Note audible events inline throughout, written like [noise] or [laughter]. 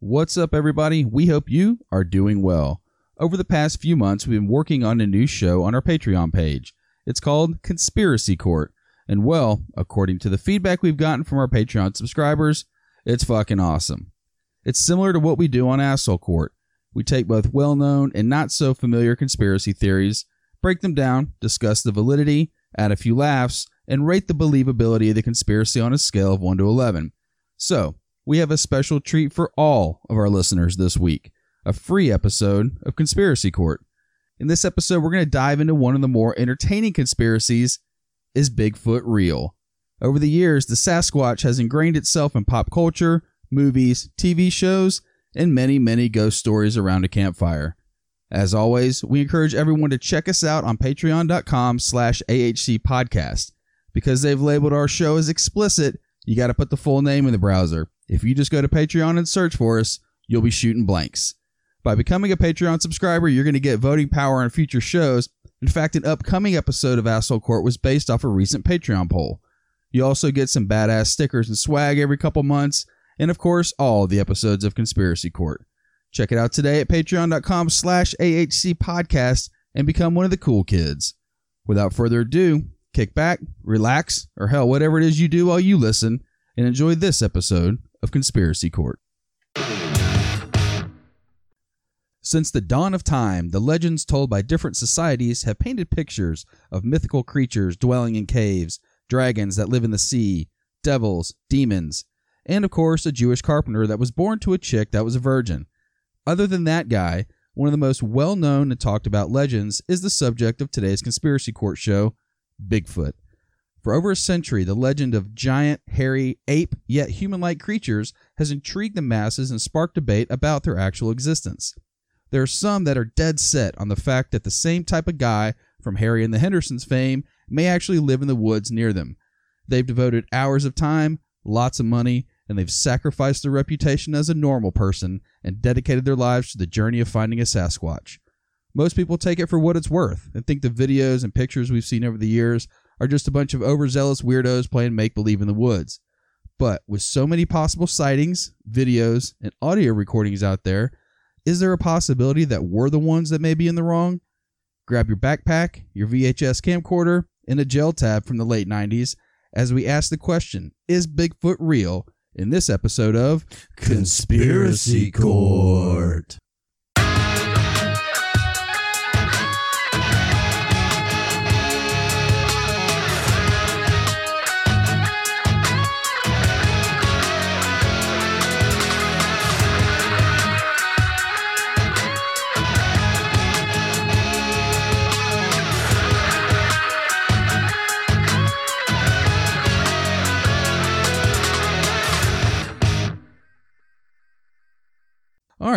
What's up, everybody? We hope you are doing well. Over the past few months, we've been working on a new show on our Patreon page. It's called Conspiracy Court. And well, according to the feedback we've gotten from our Patreon subscribers, it's fucking awesome. It's similar to what we do on Asshole Court. We take both well known and not so familiar conspiracy theories, break them down, discuss the validity, add a few laughs, and rate the believability of the conspiracy on a scale of 1 to 11. So, we have a special treat for all of our listeners this week a free episode of Conspiracy Court. In this episode, we're going to dive into one of the more entertaining conspiracies Is Bigfoot real? Over the years, the Sasquatch has ingrained itself in pop culture, movies, TV shows, and many, many ghost stories around a campfire. As always, we encourage everyone to check us out on patreon.com slash AHC podcast. Because they've labeled our show as explicit, you got to put the full name in the browser. If you just go to Patreon and search for us, you'll be shooting blanks. By becoming a Patreon subscriber, you're going to get voting power on future shows. In fact, an upcoming episode of Asshole Court was based off a recent Patreon poll. You also get some badass stickers and swag every couple months, and of course, all the episodes of Conspiracy Court. Check it out today at patreon.com slash AHC podcast and become one of the cool kids. Without further ado, kick back, relax, or hell, whatever it is you do while you listen, and enjoy this episode of Conspiracy Court. Since the dawn of time, the legends told by different societies have painted pictures of mythical creatures dwelling in caves, dragons that live in the sea, devils, demons, and of course a Jewish carpenter that was born to a chick that was a virgin. Other than that guy, one of the most well known and talked about legends is the subject of today's Conspiracy Court show, Bigfoot. For over a century, the legend of giant, hairy, ape, yet human like creatures has intrigued the masses and sparked debate about their actual existence. There are some that are dead set on the fact that the same type of guy from Harry and the Hendersons fame may actually live in the woods near them. They've devoted hours of time, lots of money, and they've sacrificed their reputation as a normal person and dedicated their lives to the journey of finding a Sasquatch. Most people take it for what it's worth and think the videos and pictures we've seen over the years are just a bunch of overzealous weirdos playing make believe in the woods. But with so many possible sightings, videos, and audio recordings out there, is there a possibility that we're the ones that may be in the wrong? Grab your backpack, your VHS camcorder, and a gel tab from the late 90s as we ask the question Is Bigfoot real? in this episode of Conspiracy Court.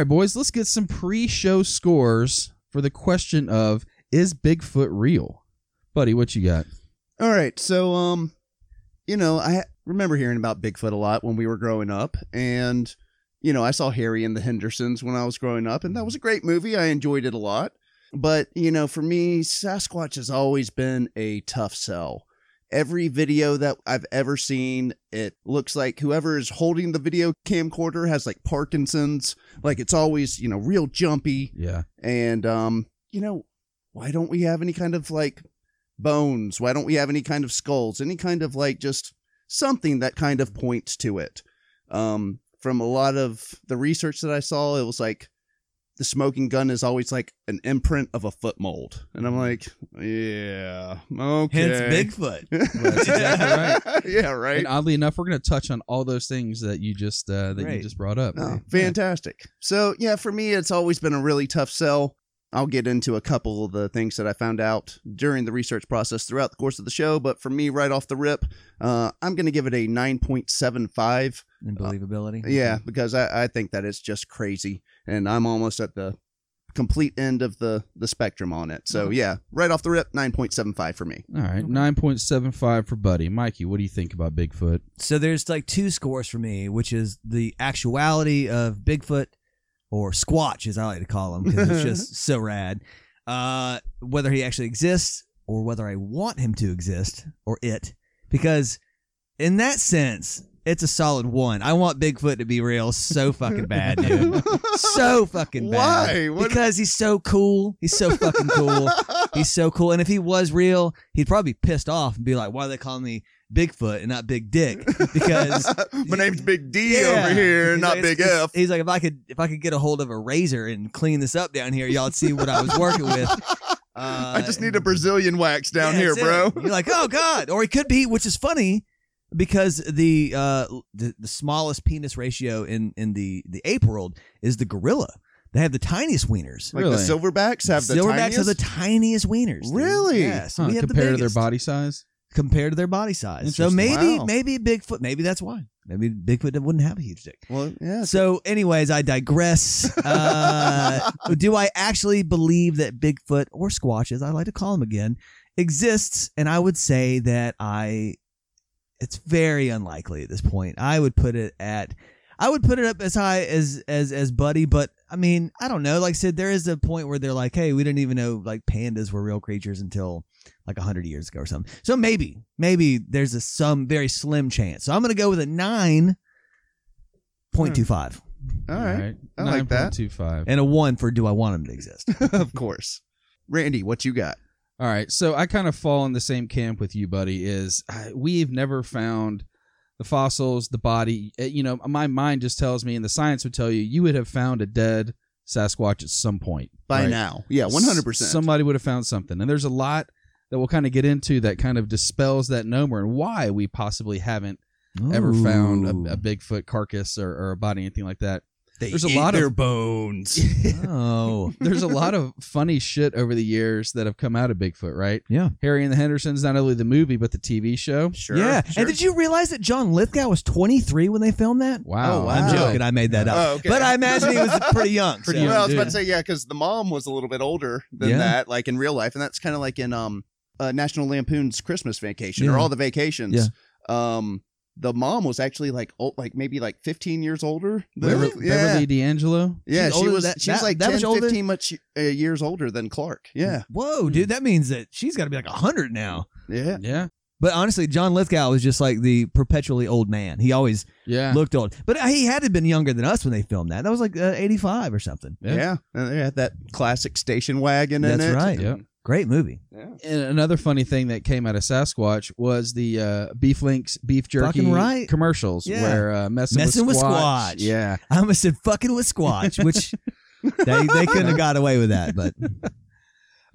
Right, boys, let's get some pre show scores for the question of Is Bigfoot real? Buddy, what you got? All right, so um, you know, I remember hearing about Bigfoot a lot when we were growing up, and you know, I saw Harry and the Hendersons when I was growing up, and that was a great movie. I enjoyed it a lot, but you know, for me, Sasquatch has always been a tough sell. Every video that I've ever seen, it looks like whoever is holding the video camcorder has like Parkinson's. Like it's always, you know, real jumpy. Yeah. And um, you know, why don't we have any kind of like bones? Why don't we have any kind of skulls? Any kind of like just something that kind of points to it. Um, from a lot of the research that I saw, it was like the smoking gun is always like an imprint of a foot mold, and I'm like, yeah, okay. Hence Bigfoot. [laughs] That's exactly right. [laughs] yeah, right. And oddly enough, we're going to touch on all those things that you just uh, that you just brought up. Oh, fantastic. So, yeah, for me, it's always been a really tough sell. I'll get into a couple of the things that I found out during the research process throughout the course of the show. But for me, right off the rip, uh, I'm going to give it a 9.75. And believability. Yeah, because I, I think it's just crazy. And I'm almost at the complete end of the, the spectrum on it. So, yeah, right off the rip, 9.75 for me. All right, nine point seven five for Buddy. Mikey, what do you think about Bigfoot? So there's like two scores for me, which is the actuality of Bigfoot or Squatch, as I like to call him, because it's just [laughs] so rad. Uh, whether he actually exists or whether I want him to exist or it, because in that sense, it's a solid one. I want Bigfoot to be real so fucking bad, dude. [laughs] so fucking bad. Why? What- Because he's so cool. He's so fucking cool. [laughs] He's so cool. And if he was real, he'd probably be pissed off and be like, "Why are they calling me Bigfoot and not Big Dick?" Because [laughs] my name's Big D Yeah. over here, He's not like, Big it's- F. He's like, if I could, if I could get a hold of a razor and clean this up down here, y'all'd see what I was working with. Uh, [laughs] I just need a Brazilian wax down yeah, here, bro. it. You're like, oh god, or he could be, which is funny because the uh the, the smallest penis ratio in in the the ape world is the gorilla. They have the tiniest wieners. Like Really? the silverbacks have the Silverbacks tiniest? have the tiniest wieners. dude. Really? Yes. Huh, we have the compared to their biggest. body size. compared to their body size. So Interesting. maybe Wow. maybe Bigfoot. Maybe that's why. Maybe Bigfoot wouldn't have a huge dick. Well, yeah. So, anyways, I digress. [laughs] Uh, do I actually believe that Bigfoot or Squatch, as I like to call him again, exists? And I would say that I, it's very unlikely at this point. I would put it at, I would put it up as high as as as Buddy, but I mean, I don't know. Like I said, there is a point where they're like, hey, we didn't even know like pandas were real creatures until like hundred years ago or something. So maybe, maybe there's a some very slim chance. So I'm gonna go with a nine point two five. All right. I like that. 9.25. and a one for do I want them to exist? [laughs] of course. Randy, what you got? All right, so I kind of fall in the same camp with you, buddy. Is uh, we've never found the fossils, the body. Uh, You know, my mind just tells me, and the science would tell you, you would have found a dead Sasquatch at some point By right? now. Yeah, 100%. Somebody would have found something, and there's a lot that we'll kind of get into that kind of dispels that number and why we possibly haven't ever found a, a Bigfoot carcass or, or a body, anything like that. They There's a eat lot of- their bones. [laughs] oh, [laughs] There's a lot of funny shit over the years that have come out of Bigfoot, right? yeah, Harry and the Hendersons, not only the movie but the TV show. sure. yeah. sure. And did you realize that John Lithgow was 23 when they filmed that? Wow, Oh, wow. I'm joking. I made that up. Oh, okay. But I imagine he was [laughs] pretty young. Pretty so- young. well, I was dude. about to say yeah, because the mom was a little bit older than Yeah. that, like in real life, and that's kind of like in um uh, National Lampoon's Christmas Vacation Yeah. or all the vacations. Um, the mom was actually like old, like maybe like 15 years older. Than, Beverly, yeah, Beverly D'Angelo. yeah, She's she was than- she was that- like that 10, much 15 much uh, years older than Clark. Yeah, Whoa, dude, that means that she's got to be like 100 now. yeah. Yeah, But honestly, John Lithgow was just like the perpetually old man. He always yeah. looked old. But he had to have been younger than us when they filmed that. That was like uh, 85 or something. Yeah. Yeah, and they had that classic station wagon in That's it. right. Yeah. Great movie. Yeah. And another funny thing that came out of Sasquatch was the uh, Beef Links beef jerky Fucking right. commercials Yeah. where uh, messing, Messing with with, Squatch. Yeah, I almost said fucking with Squatch, which [laughs] they, they couldn't have got away with that. But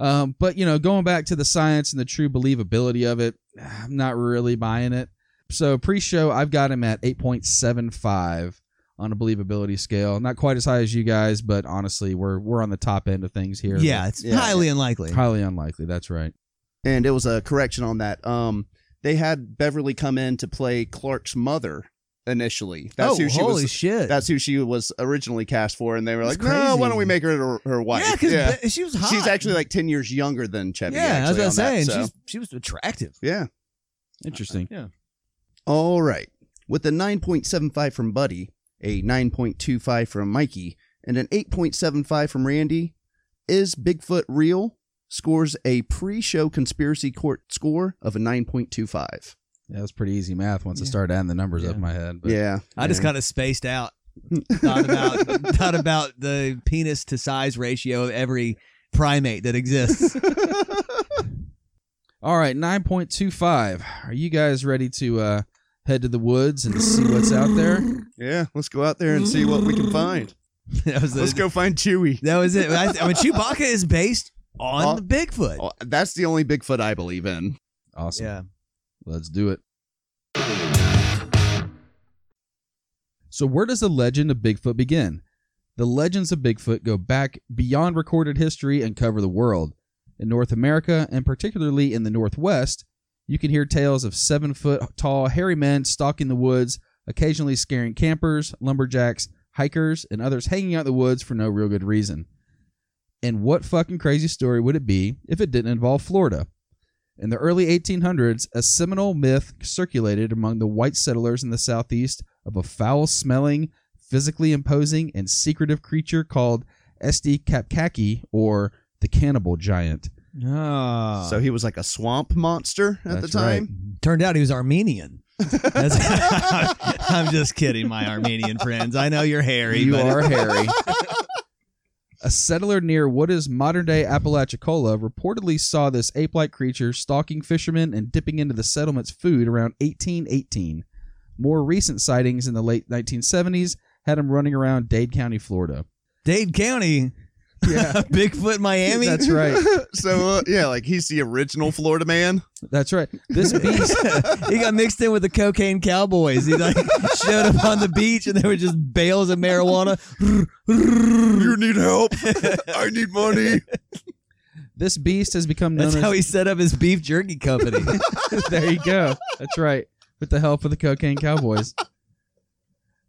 [laughs] um, but you know, going back to the science and the true believability of it, I'm not really buying it. So pre-show, I've got him at 8.75 on a believability scale. Not quite as high as you guys, but honestly, we're we're on the top end of things here. yeah, it's Yeah. highly unlikely. highly unlikely. That's right. and it was a correction on that. Um, they had Beverly come in to play Clark's mother initially. That's oh, who she holy was. shit. That's who she was originally cast for, and they were That's like, "No, why don't we make her her, her wife?" yeah, because she was hot. she's actually like ten years younger than Chevy. yeah, I was actually, gonna say, that, and so. she's she was attractive. yeah. Interesting. Yeah. All right, with a nine point seven five from Buddy, a nine point two five from Mikey, and an eight point seven five from Randy, is Bigfoot real? Scores a pre-show conspiracy court score of a nine point two five. Yeah, that's pretty easy math once I Yeah. started adding the numbers up Yeah. in my head. But Yeah, I just yeah. kind of spaced out. [laughs] thought about thought about the penis to size ratio of every primate that exists. [laughs] All right, 9.25. Are you guys ready to uh, head to the woods and see what's out there? [laughs] Yeah, let's go out there and see what we can find. [laughs] that was the- Let's go find Chewy. That was it. I, I mean, [laughs] Chewbacca is based on Oh. the Bigfoot. Oh, that's the only Bigfoot I believe in. Awesome. Yeah. Let's do it. So, where does the legend of Bigfoot begin? The legends of Bigfoot go back beyond recorded history and cover the world. In North America, and particularly in the Northwest, you can hear tales of seven foot tall, hairy men stalking the woods, occasionally scaring campers, lumberjacks, hikers, and others hanging out in the woods for no real good reason. And what fucking crazy story would it be if it didn't involve Florida? In the early 1800s, a Seminole myth circulated among the white settlers in the southeast of a foul smelling, physically imposing, and secretive creature called Esti Kapkaki, or the cannibal giant. Oh. So ah. he was like a swamp monster at the time. right. turned out he was Armenian. [laughs] I'm just kidding, my Armenian friends. I know you're hairy. You but are [laughs] hairy. A settler near what is modern day Apalachicola reportedly saw this ape like creature stalking fishermen and dipping into the settlement's food around 1818. More recent sightings in the late 1970s had him running around Dade County, Florida. Dade County. Yeah. [laughs] Bigfoot, Miami. That's right. [laughs] so uh, yeah, like he's the original Florida man. That's right. This beast, [laughs] he got mixed in with the cocaine cowboys. He like showed up on the beach and there were just bales of marijuana. you need help. I need money. this beast has become known That's as. how he set up his beef jerky company. there you go. That's right. With the help of the cocaine cowboys.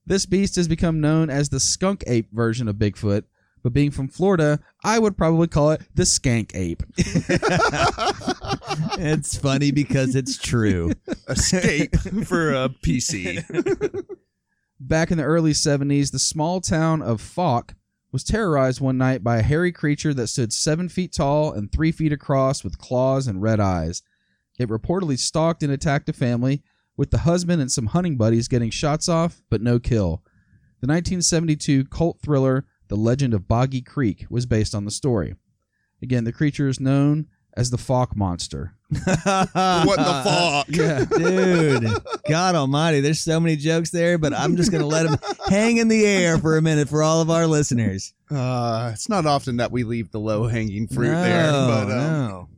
This beast has become known as the skunk ape version of Bigfoot, but being from Florida, I would probably call it the skank ape. [laughs] it's funny because it's true. Escape for a PC. [laughs] Back in the early 70s, the small town of Fouke was terrorized one night by a hairy creature that stood seven feet tall and three feet across with claws and red eyes. It reportedly stalked and attacked a family, with the husband and some hunting buddies getting shots off, but no kill. The 1972 cult thriller The Legend of Boggy Creek was based on the story. Again, the creature is known as the Fouke Monster. what the fuck? [laughs] Yeah. Dude, God almighty, there's so many jokes there, but I'm just going to let them hang in the air for a minute for all of our listeners. Uh, it's not often that we leave the low hanging fruit no, there, but um, no.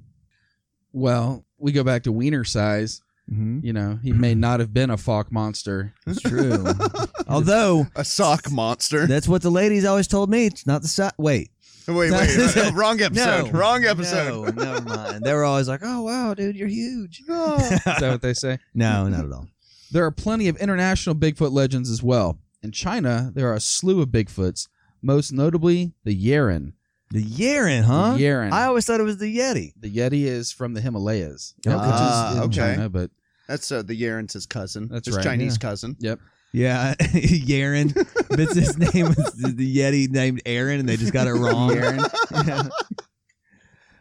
Well, we go back to wiener size. Mhm. You know, he may not have been a Fouke monster. It's true. [laughs] Although, a sock monster. that's what the ladies always told me. It's not the sock. Wait. wait, wait, uh, wrong episode. No. Wrong episode. No, never mind. They were always like, oh, wow, dude, you're huge. [laughs] Is that what they say? [laughs] no, not at all. There are plenty of international Bigfoot legends as well. In China, there are a slew of Bigfoots, most notably the Yeren. The Yeren, huh? The Yeren. I always thought it was the Yeti. the Yeti is from the Himalayas, Okay. which is Ah, in okay. China, but That's uh, the Yaren's cousin. That's his right, Chinese yeah. cousin. yep. Yeah, [laughs] Yaren. but his name was the Yeti named Aaron, and they just got it wrong. [laughs] Yeren.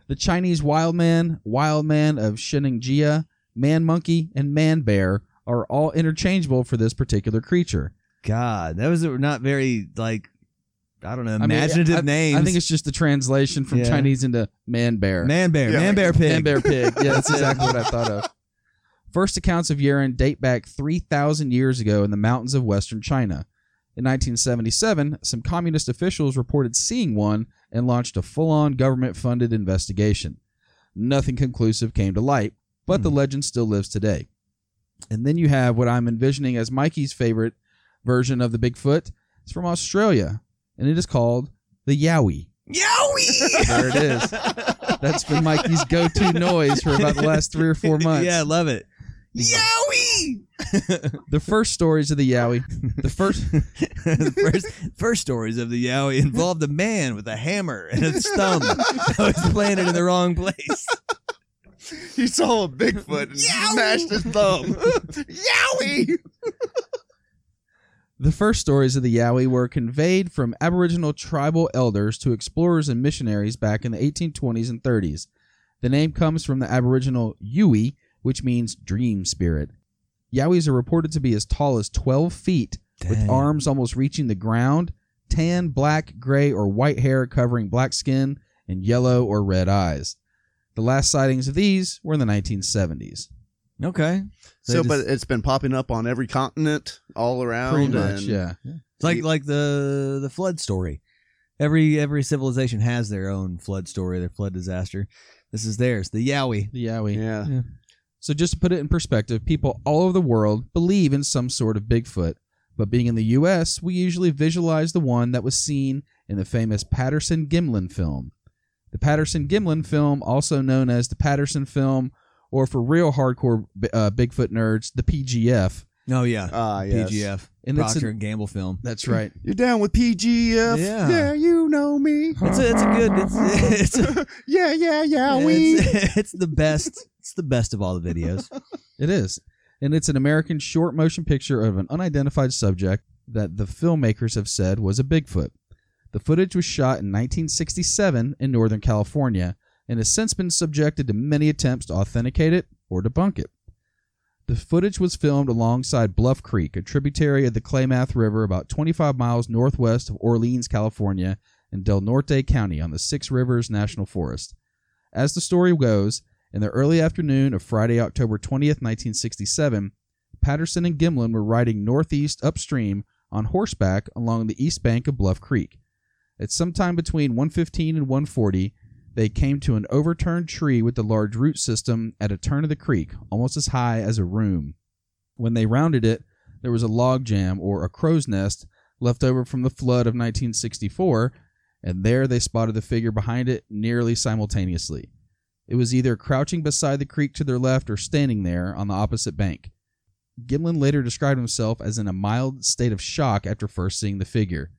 The Chinese wild man, wild man of Shennongjia, man monkey, and man bear are all interchangeable for this particular creature. God, that was not very like I don't know I mean, imaginative I, names. I think it's just the translation from Yeah. Chinese into man bear. man bear, Yeah, man like- bear pig, Man bear pig. [laughs] Yeah, that's exactly what I thought of. First accounts of Yeren date back 3,000 years ago in the mountains of western China. In 1977, some communist officials reported seeing one and launched a full on government funded investigation. Nothing conclusive came to light, but the Hmm. legend still lives today. And then you have what I'm envisioning as Mikey's favorite version of the Bigfoot. It's from Australia, and it is called the Yowie. Yowie. There it is. [laughs] That's been Mikey's go to noise for about the last three or four [laughs] months. yeah, I love it. Yowie. [laughs] The first stories of the Yowie. The first [laughs] the first first stories of the Yowie involved a man with a hammer and a thumb that was planted in the wrong place. He saw a Bigfoot and smashed his thumb. [laughs] Yowie! the first stories of the Yowie were conveyed from Aboriginal tribal elders to explorers and missionaries back in the 1820s and 30s. The name comes from the Aboriginal Yui, which means dream spirit. Yowies are reported to be as tall as 12 feet, with Dang. arms almost reaching the ground, tan, black, gray, or white hair covering black skin, and yellow or red eyes. The last sightings of these were in the 1970s. Okay. So, They just- but it's been popping up on every continent, all around. Pretty much, and- yeah. It's like like the the flood story. Every every civilization has their own flood story, their flood disaster. This is theirs, the Yowie. The Yowie. Yeah. So, just to put it in perspective, people all over the world believe in some sort of Bigfoot. But being in the U.S., we usually visualize the one that was seen in the famous Patterson Gimlin film. The Patterson Gimlin film, also known as the Patterson film, or for real hardcore uh, Bigfoot nerds, the PGF. Oh yeah, Ah, yes. PGF, And it's Procter and Gamble film. That's right. [laughs] You're down with PGF? Yeah. Yeah, you know me. It's a, it's a good. It's [laughs] it's, a, [laughs] yeah, yeah, yeah, we. it's it's the best. It's the best of all the videos. [laughs] It is. And it's an American short motion picture of an unidentified subject that the filmmakers have said was a Bigfoot. The footage was shot in 1967 in Northern California and has since been subjected to many attempts to authenticate it or debunk it. The footage was filmed alongside Bluff Creek, a tributary of the Klamath River about 25 miles northwest of Orleans, California, in Del Norte County on the Six Rivers National Forest. As the story goes, in the early afternoon of Friday, October 20th, 1967, Patterson and Gimlin were riding northeast upstream on horseback along the east bank of Bluff Creek. At some time between 115 and 140, they came to an overturned tree with a large root system at a turn of the creek, almost as high as a room. When they rounded it, there was a log jam or a crow's nest left over from the flood of 1964, and there they spotted the figure behind it nearly simultaneously. It was either crouching beside the creek to their left or standing there on the opposite bank. Gimlin later described himself as in a mild state of shock after first seeing the figure.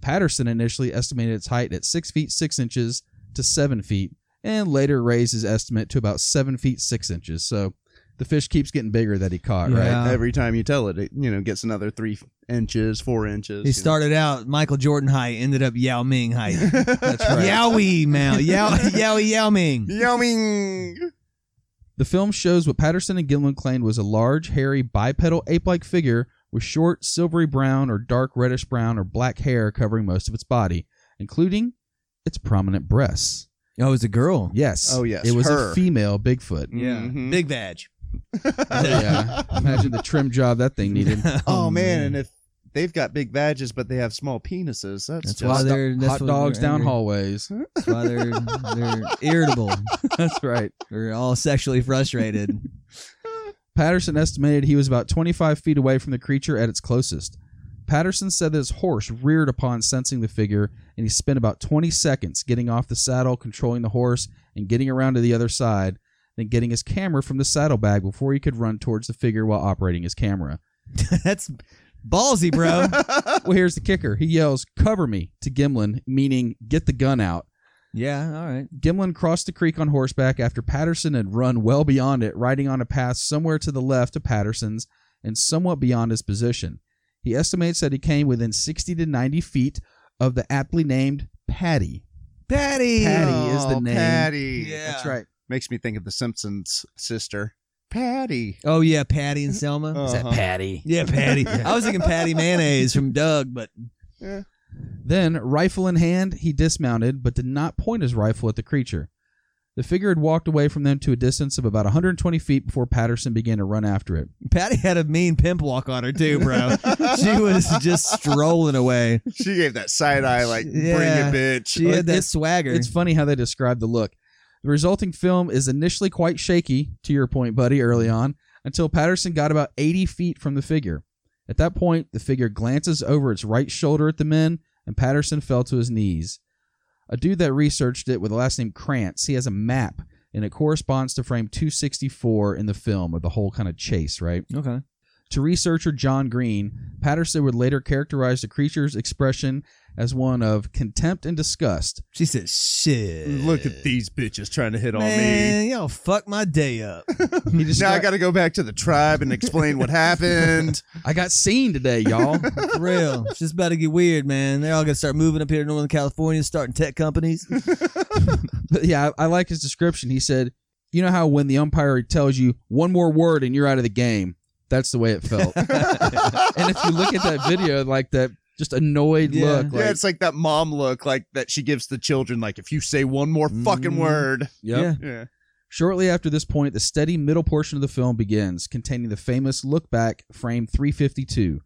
Patterson initially estimated its height at 6 feet 6 inches to 7 feet, and later raised his estimate to about 7 feet 6 inches. So the fish keeps getting bigger that he caught, right? Every time you tell it, it you know gets another three inches, four inches. He you know. started out Michael Jordan height, ended up Yao Ming height. [laughs] That's right. Yowie, man. Yao, Yowie, Yao Ming. Yao Ming. The film shows what Patterson and Gilman claimed was a large, hairy, bipedal ape like figure with short, silvery brown or dark reddish brown or black hair covering most of its body, including its prominent breasts. Oh, it was a girl. Yes. Oh, yes, It was her. a female Bigfoot. Yeah. Mhm. Big vag. Yeah. Imagine the trim job that thing needed. [laughs] Oh, oh, man, and if they've got big badges but they have small penises, that's, That's just why they're that's Hot why dogs they're down angry. hallways. That's why they're they're [laughs] irritable. [laughs] That's right. They're all sexually frustrated. Patterson estimated he was about 25 feet away from the creature at its closest. Patterson said that his horse reared upon sensing the figure, and he spent about 20 seconds getting off the saddle, controlling the horse, and getting around to the other side, then getting his camera from the saddlebag before he could run towards the figure while operating his camera. [laughs] That's ballsy, bro. [laughs] Well, here's the kicker. He yells, Cover me to Gimlin, meaning get the gun out. Yeah, all right. Gimlin crossed the creek on horseback after Patterson had run well beyond it, riding on a path somewhere to the left of Patterson's and somewhat beyond his position. He estimates that he came within 60 to 90 feet of the aptly named Patty. Patty. Patty is the Oh, name. Patty. Yeah. That's right. Makes me think of the Simpsons sister. Patty. Oh yeah, Patty and Selma. Uh-huh. Patty? Yeah, Patty. [laughs] I was thinking Patti Mayonnaise from Doug, but Then, rifle in hand, he dismounted, but did not point his rifle at the creature. The figure had walked away from them to a distance of about 120 feet before Patterson began to run after it. Patty had a mean pimp walk on her too, bro. [laughs] she was just strolling away. She gave that side eye, like, bring Yeah. it, bitch. She had that swagger. It's funny how they describe the look. The resulting film is initially quite shaky, to your point, buddy, early on, until Patterson got about 80 feet from the figure. At that point, the figure glances over its right shoulder at the men, and Patterson fell to his knees. A dude that researched it with the last name Krantz, he has a map, and it corresponds to frame 264 in the film of the whole kind of chase, right? okay. To researcher John Green, Patterson would later characterize the creature's expression as one of contempt and disgust, She said, "Shit, Look at these bitches trying to hit on me. y'all fuck my day up." [laughs] He just Now I got, got to go back to the tribe and explain what happened. [laughs] I got seen today, y'all. [laughs] For real, it's just about to get weird, man. They're all gonna start moving up here to Northern California, starting tech companies. but yeah, I, I like his description. He said, "You know how when the umpire tells you one more word and you're out of the game, that's the way it felt." and if you look at that video, like that, just annoyed Yeah. look. yeah, Like, it's like that mom look, like that she gives the children. Like, if you say one more fucking Mhm. word, yep. Yeah. yeah. Shortly after this point, the steady middle portion of the film begins, containing the famous look back frame 352.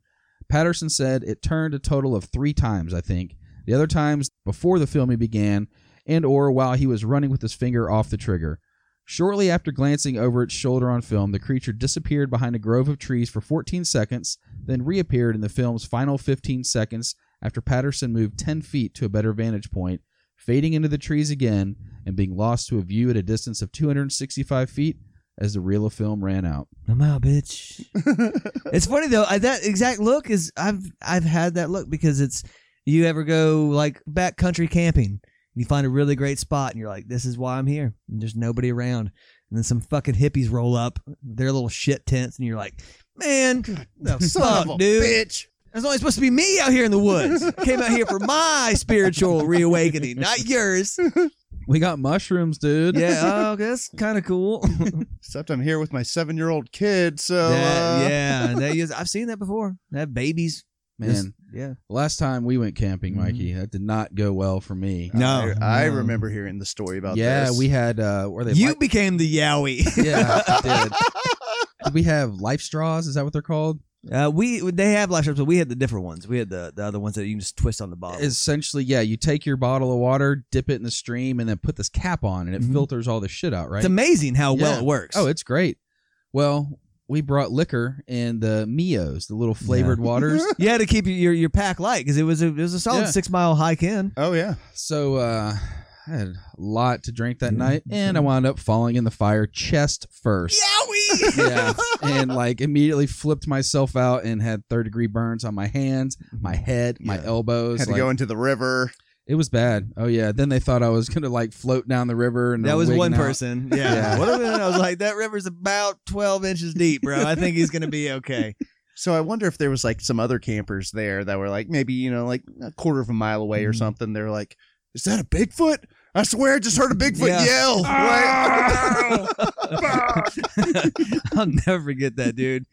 Patterson said it turned a total of three times, I think. The other times before the filming began, and or while he was running with his finger off the trigger. Shortly after glancing over its shoulder on film, the creature disappeared behind a grove of trees for 14 seconds, then reappeared in the film's final 15 seconds after Patterson moved 10 feet to a better vantage point, fading into the trees again and being lost to a view at a distance of 265 feet as the reel of film ran out. I'm out, bitch. [laughs] it's funny though. I, that exact look is I've I've had that look because it's you ever go like backcountry camping. You find a really great spot and you're like, this is why I'm here. And there's nobody around. And then some fucking hippies roll up, their little shit tents, and you're like, man, the Son fuck, of a dude. bitch. It's only supposed to be me out here in the woods. Came out here for my spiritual reawakening, not yours. We got mushrooms, dude. Yeah, oh, that's kind of cool. [laughs] Except I'm here with my seven year old kid, so That- uh, yeah, and they use, I've seen that before. They have babies. man. Just- yeah. Last time we went camping, Mhm. Mikey, that did not go well for me. No, I, I no. remember hearing the story about that. yeah, this. we had. uh Were they? You li- became the Yowie. yeah, [laughs] I did. Did we have life straws? Is that what they're called? Uh, we they have life straws, but we had the different ones. We had the, the other ones that you can just twist on the bottle. Essentially, yeah. You take your bottle of water, dip it in the stream, and then put this cap on, and it Mhm. filters all the shit out. Right? It's amazing how well Yeah. it works. Oh, it's great. Well, we brought liquor and the Mios, the little flavored [laughs] waters. yeah, to keep your your pack light because it was a it was a solid Yeah. six mile hike in. Oh yeah. So uh, I had a lot to drink that Yeah. night, and I wound up falling in the fire chest first. Yowie. [laughs] yeah, and like immediately flipped myself out and had third degree burns on my hands, my head, my Yeah. elbows. Had to like, go into the river. It was bad. Oh yeah. Then they thought I was [laughs] gonna like float down the river, and That was one out. person. Yeah. Yeah. [laughs] What if- I was like, that river's about twelve inches deep, bro. I think he's gonna be okay. [laughs] So I wonder if there was like some other campers there that were like maybe you know like a quarter of a mile away or Mhm. something. They're like, "Is that a Bigfoot?" I swear, I just heard a Bigfoot Yeah. yell. I'll never forget that, dude.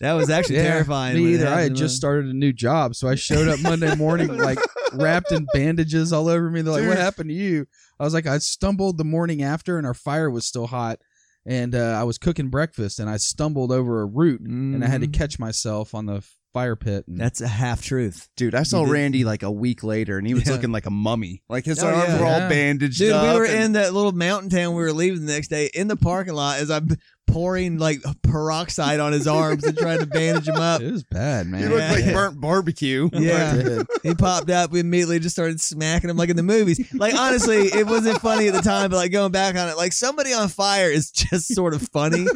That was actually Yeah, terrifying. Me either. I had happened. just started a new job, so I showed up Monday morning [laughs] like wrapped in bandages all over me. They're like, "What happened to you?" I was like, "I stumbled the morning after, and our fire was still hot, and uh, I was cooking breakfast, and I stumbled over a root, and I had to Mhm. catch myself on the fire pit." And That's a half truth. Dude, I saw Randy like a week later, and he was Yeah. looking like a mummy. Like his Oh, arms yeah. were all Yeah. bandaged Dude, we were and- in that little mountain town we were leaving the next day in the parking lot as I'm pouring like peroxide on his arms and trying to bandage him up. [laughs] it was bad, man. He looked Yeah. like burnt barbecue. [laughs] Yeah. He popped up. We immediately just started smacking him like in the movies. Like honestly, it wasn't funny at the time, but like going back on it, like somebody on fire is just sort of funny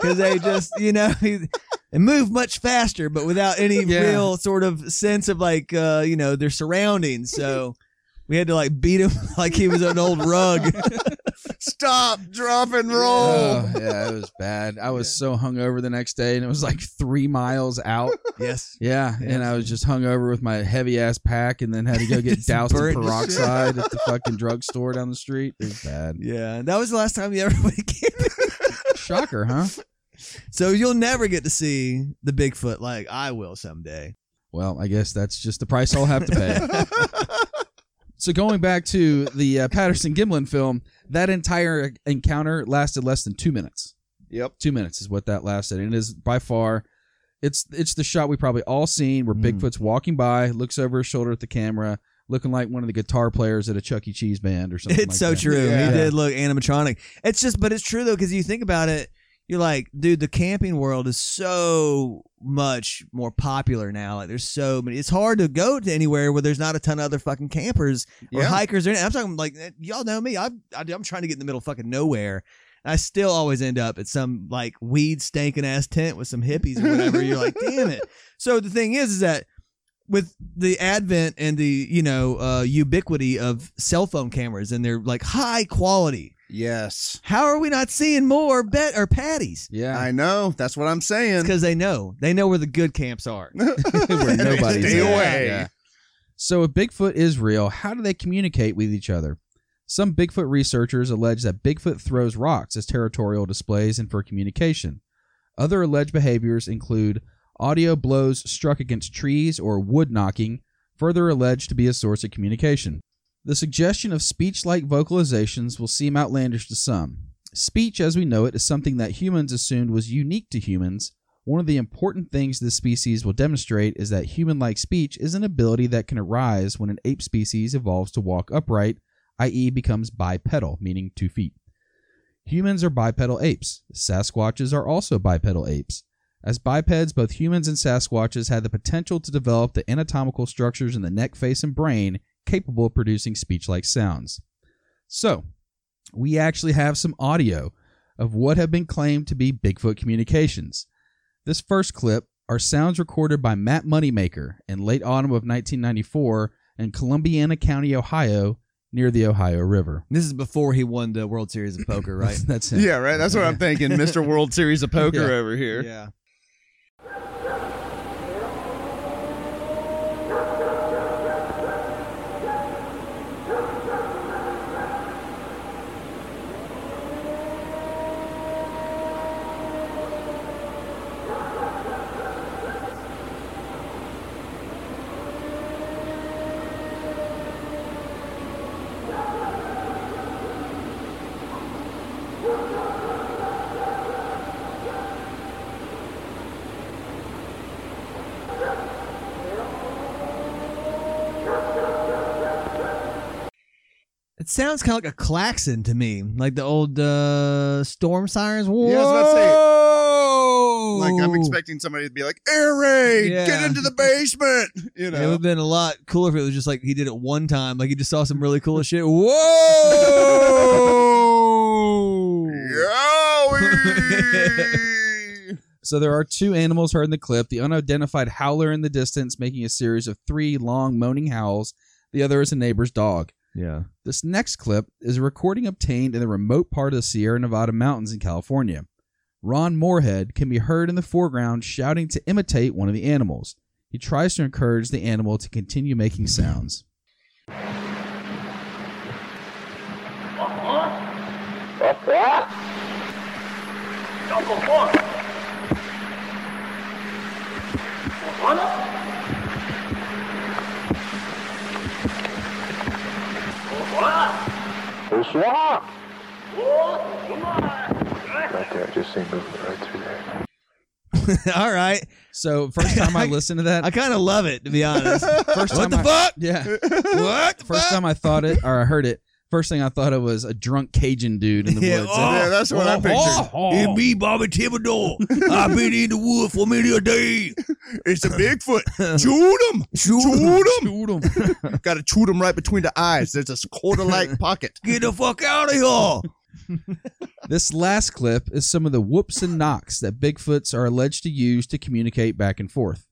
because they just you know they move much faster, but without any Yeah. real sort of sense of like uh, you know their surroundings. So we had to like beat him [laughs] like he was an old rug. [laughs] Stop, drop, and roll. Oh, yeah, it was bad. I was so hungover the next day, and it was like three miles out. yes. Yeah, Yeah. and I was just hungover with my heavy ass pack, and then had to go get [laughs] doused in burnt the peroxide at the fucking drugstore down the street. It was bad. Yeah, that was the last time you ever went camping. Shocker, huh? So you'll never get to see the Bigfoot like I will someday. Well, I guess that's just the price I'll have to pay. So going back to the uh, Patterson Gimlin film, that entire encounter lasted less than two minutes. Yep. Two minutes is what that lasted, and it is by far. It's it's the shot we probably all seen where Mm. Bigfoot's walking by, looks over his shoulder at the camera, looking like one of the guitar players at a Chuck E. Cheese band or something. It's like so that. true. Yeah. He did look animatronic. It's just, but it's true though, because you think about it, you're like, dude, the camping world is so much more popular now. Like, there's so many. It's hard to go to anywhere where there's not a ton of other fucking campers or Yeah. hikers. Or. I'm talking like eh, y'all know me. I'm I- I'm trying to get in the middle of fucking nowhere. I still always end up at some like weed stanking ass tent with some hippies or whatever. You're like, [laughs] damn it. So the thing is, is that with the advent and the you know uh, ubiquity of cell phone cameras and they're like high quality, Yes. how are we not seeing more bet or patties? Yeah, I know. That's what I'm saying. because they know they know where the good camps are. [laughs] where nobody's Stay at. away. Yeah. So if Bigfoot is real, how do they communicate with each other? Some Bigfoot researchers allege that Bigfoot throws rocks as territorial displays and for communication. Other alleged behaviors include audio blows struck against trees or wood knocking, further alleged to be a source of communication. The suggestion of speech like vocalizations will seem outlandish to some. Speech, as we know it, is something that humans assumed was unique to humans. One of the important things this species will demonstrate is that human like speech is an ability that can arise when an ape species evolves to walk upright, i.e., becomes bipedal, meaning two feet. Humans are bipedal apes. Sasquatches are also bipedal apes. As bipeds, both humans and Sasquatches had the potential to develop the anatomical structures in the neck, face, and brain capable of producing speech like sounds. So, we actually have some audio of what have been claimed to be Bigfoot communications. This first clip are sounds recorded by Matt Moneymaker in late autumn of 1994 in Columbiana County, Ohio, near the Ohio River. This is before he won the World Series of Poker, [laughs] right? That's, that's him. Yeah, right. That's what I'm thinking. [laughs] Mr. World Series of Poker Yeah. over here. yeah. Sounds kind of like a klaxon to me, like the old uh, storm sirens. Whoa! Yeah, I was about to say, Like I'm expecting somebody to be like, "Air raid, Yeah. get into the basement." [laughs] You know, It would have been a lot cooler if it was just like he did it one time, like he just saw some really cool [laughs] shit. Whoa! Yowie! [laughs] So there are two animals heard in the clip the unidentified howler in the distance making a series of three long moaning howls. The other is a neighbor's dog. Yeah. This next clip is a recording obtained in the remote part of the Sierra Nevada mountains in California. Ron Morehead can be heard in the foreground shouting to imitate one of the animals. He tries to encourage the animal to continue making sounds. Bonsoir. Right there, I just see movement right through there. [laughs] All right. So first time I [laughs] listened to that, I kind of love it to be honest. [laughs] first what the I, fuck? Yeah. What? the First fuck? time I thought it or I heard it, first thing I thought it was a drunk Cajun dude in the [laughs] Yeah, woods. oh, yeah, that's what I pictured. Oh, it me, Bobby Thibodeau. I've been in the wood for many a day. It's a Bigfoot. Shoot him! Shoot him! Shoot him! Got to shoot him [laughs] right between the eyes. There's a quarter-like [laughs] pocket. Get the fuck out of here. This last clip is some of the whoops and knocks that Bigfoots are alleged to use to communicate back and forth.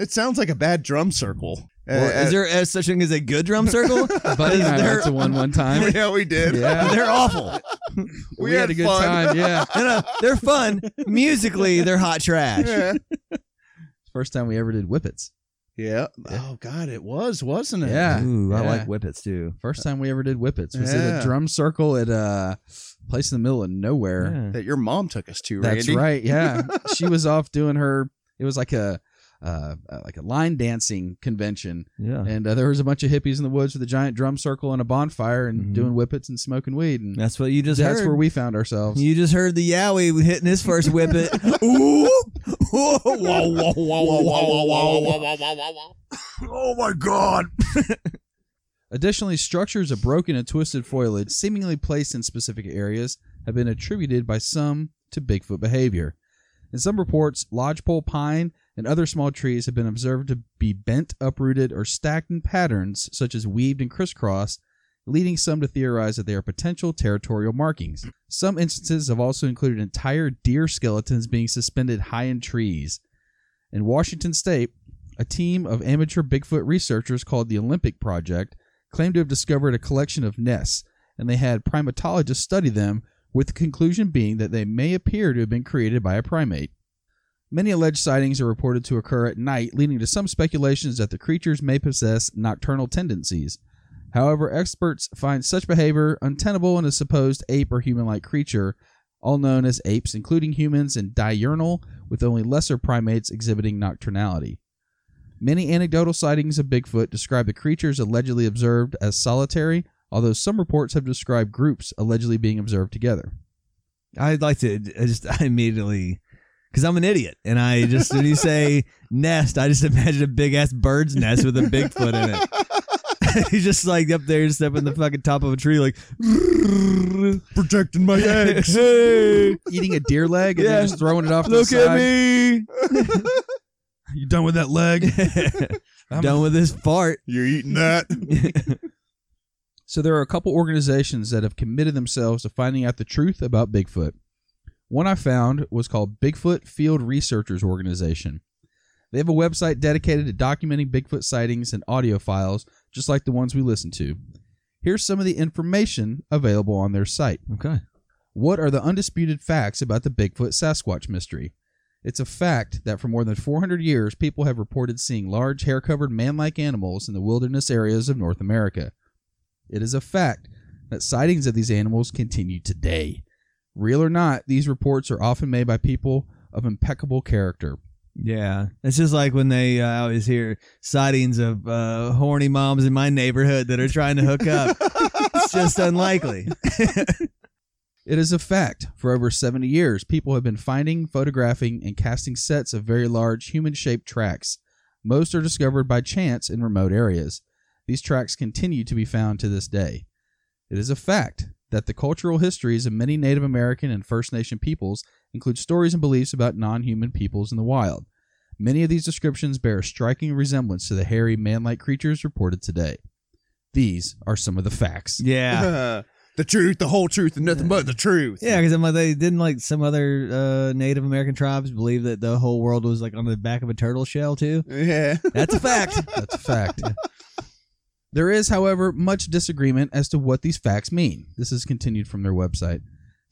It sounds like a bad drum circle. Well, Uh, is there as such thing as a good drum [laughs] circle? Buddy and I They're- went to one one time. [laughs] yeah, we did. Yeah. [laughs] They're awful. We, We had, had a good fun. time. Yeah. No, no, they're fun. Musically, they're hot trash. Yeah. First time we ever did whippets. Yeah. Oh God, it was, wasn't it? Yeah. Ooh, I Yeah. like whippets too. First time we ever did whippets was at Yeah. a drum circle at a place in the middle of nowhere. Yeah. That your mom took us to, That's right. Yeah, she was off doing her. It was like a uh, uh, like a line dancing convention, Yeah. and uh, there was a bunch of hippies in the woods with a giant drum circle and a bonfire and Mhm. doing whippets and smoking weed. And That's what you just that's heard. where we found ourselves. You just heard the Yowie hitting his first whippet. [laughs] Oh my god. [laughs] Additionally, structures of broken and twisted foliage, seemingly placed in specific areas, have been attributed by some to Bigfoot behavior. In some reports, lodgepole pine and other small trees have been observed to be bent, uprooted, or stacked in patterns such as weaved and crisscrossed, leading some to theorize that they are potential territorial markings. Some instances have also included entire deer skeletons being suspended high in trees. In Washington state, a team of amateur Bigfoot researchers called the Olympic Project claimed to have discovered a collection of nests, and they had primatologists study them, with the conclusion being that they may appear to have been created by a primate. Many alleged sightings are reported to occur at night, leading to some speculations that the creatures may possess nocturnal tendencies. However, experts find such behavior untenable in a supposed ape or human like creature, all known as apes, including humans, and diurnal, with only lesser primates exhibiting nocturnality. Many anecdotal sightings of Bigfoot describe the creatures allegedly observed as solitary, although some reports have described groups allegedly being observed together. I'd like to just [laughs] immediately because I'm an idiot and I just when you say nest, I just [laughs] imagine a big ass bird's nest with a Bigfoot in it. [laughs] He's just like up there, just up in the fucking top of a tree, like [laughs] Protecting my eggs. hey, Eating a deer leg and Yeah. then just throwing it off to look the at me. You done with that leg? I'm- Done with this fart. You're eating that. So there are a couple organizations that have committed themselves to finding out the truth about Bigfoot. One I found was called Bigfoot Field Researchers Organization. They have a website dedicated to documenting Bigfoot sightings and audio files, just like the ones we listen to. Here's some of the information available on their site. Okay. What are the undisputed facts about the Bigfoot Sasquatch mystery? It's a fact that for more than 400 years, people have reported seeing large, hair covered man like animals in the wilderness areas of North America. It is a fact that sightings of these animals continue today. Real or not, these reports are often made by people of impeccable character. Yeah, it's just like when they uh, I always hear sightings of uh, horny moms in my neighborhood that are trying to hook up. [laughs] it's just unlikely. It is a fact. For over 70 years, people have been finding, photographing, and casting sets of very large human shaped tracks. Most are discovered by chance in remote areas. These tracks continue to be found to this day. It is a fact that the cultural histories of many Native American and First Nation peoples include stories and beliefs about non human peoples in the wild. Many of these descriptions bear a striking resemblance to the hairy man like creatures reported today. These are some of the facts. Yeah, [laughs] the truth, the whole truth, and nothing but the truth. yeah, because like they didn't like some other uh, Native American tribes believe that the whole world was like on the back of a turtle shell too. Yeah. That's a fact. That's a fact. [laughs] there is, however, much disagreement as to what these facts mean. This is continued from their website.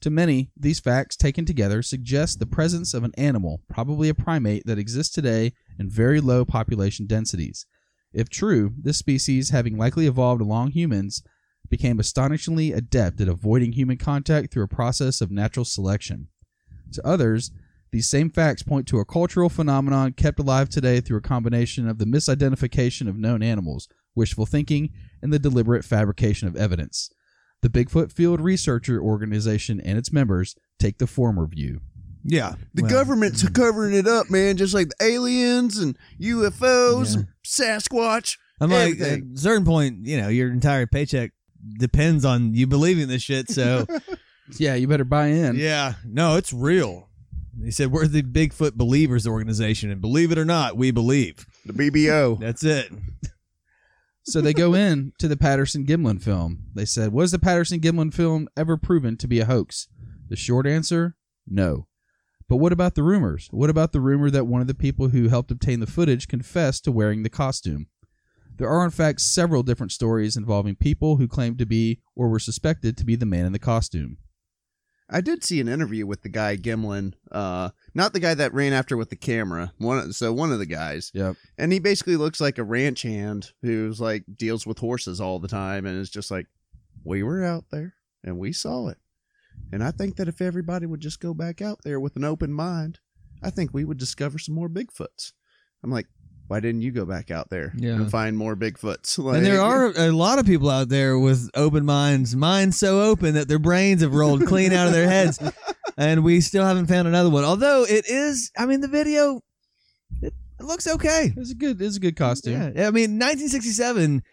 To many, these facts taken together suggest the presence of an animal, probably a primate, that exists today in very low population densities. If true, this species, having likely evolved along humans, became astonishingly adept at avoiding human contact through a process of natural selection. To others, these same facts point to a cultural phenomenon kept alive today through a combination of the misidentification of known animals, wishful thinking, and the deliberate fabrication of evidence. The Bigfoot Field Researcher Organization and its members take the former view. Yeah, The Well, government's hmm. covering it up, man, just like the aliens and UFOs, Yeah. and Sasquatch. I'm like at a certain point, you know, your entire paycheck depends on you believing this shit. So [laughs] Yeah, you better buy in. yeah, no, it's real. He said we're the Bigfoot Believers organization, and believe it or not, we believe. The BBO. That's it. So they go in to the Patterson Gimlin film. They said, Was the Patterson Gimlin film ever proven to be a hoax? The short answer no. But what about the rumors? What about the rumor that one of the people who helped obtain the footage confessed to wearing the costume? There are, in fact, several different stories involving people who claimed to be or were suspected to be the man in the costume. I did see an interview with the guy Gimlin, uh, not the guy that ran after with the camera. One, so one of the guys, Yep. and he basically looks like a ranch hand who's like deals with horses all the time, and is just like, we were out there and we saw it, and I think that if everybody would just go back out there with an open mind, I think we would discover some more Bigfoots. I'm like, why didn't you go back out there Yeah. and find more Bigfoots? [laughs] and there are a lot of people out there with open minds, minds so open that their brains have rolled clean out of their heads, [laughs] and we still haven't found another one. Although it is, I mean, the video it, it looks okay. It's a good it's a good costume. Yeah, I mean, 1967.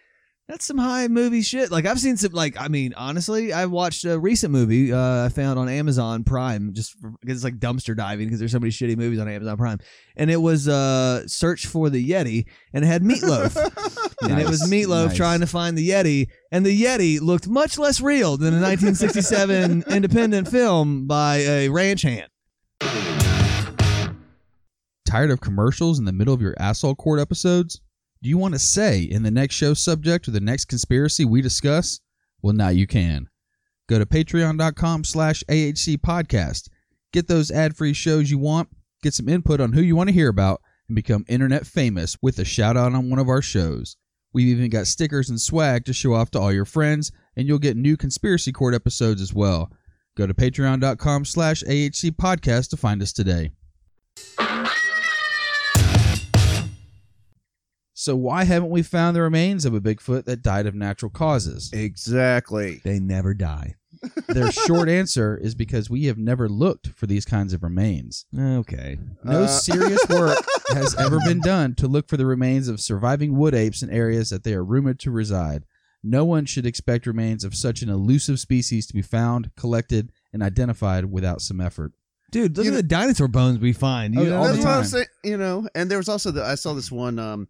That's some high movie shit. Like I've seen some. Like I mean, honestly, I watched a recent movie uh, I found on Amazon Prime just because it's like dumpster diving because there's so many shitty movies on Amazon Prime, and it was uh, Search for the Yeti, and it had Meatloaf, [laughs] and it was Meatloaf Nice. trying to find the Yeti, and the Yeti looked much less real than a 1967 [laughs] independent film by a ranch hand. Tired of commercials in the middle of your asshole court episodes? Do you want to say in the next show subject or the next conspiracy we discuss? Well, now you can. Go to patreon.com slash AHC podcast. Get those ad-free shows you want, get some input on who you want to hear about, and become internet famous with a shout out on one of our shows. We've even got stickers and swag to show off to all your friends, and you'll get new conspiracy court episodes as well. Go to patreon.com slash AHC podcast to find us today. So why haven't we found the remains of a Bigfoot that died of natural causes? exactly. They never die. Their [laughs] short answer is because we have never looked for these kinds of remains. Okay. No Uh, serious work [laughs] has ever been done to look for the remains of surviving wood apes in areas that they are rumored to reside. No one should expect remains of such an elusive species to be found, collected, and identified without some effort. Dude, look You at know- the dinosaur bones we find. Oh, You know, all the That's what I'm time. saying. You know, and there was also the I saw this one um,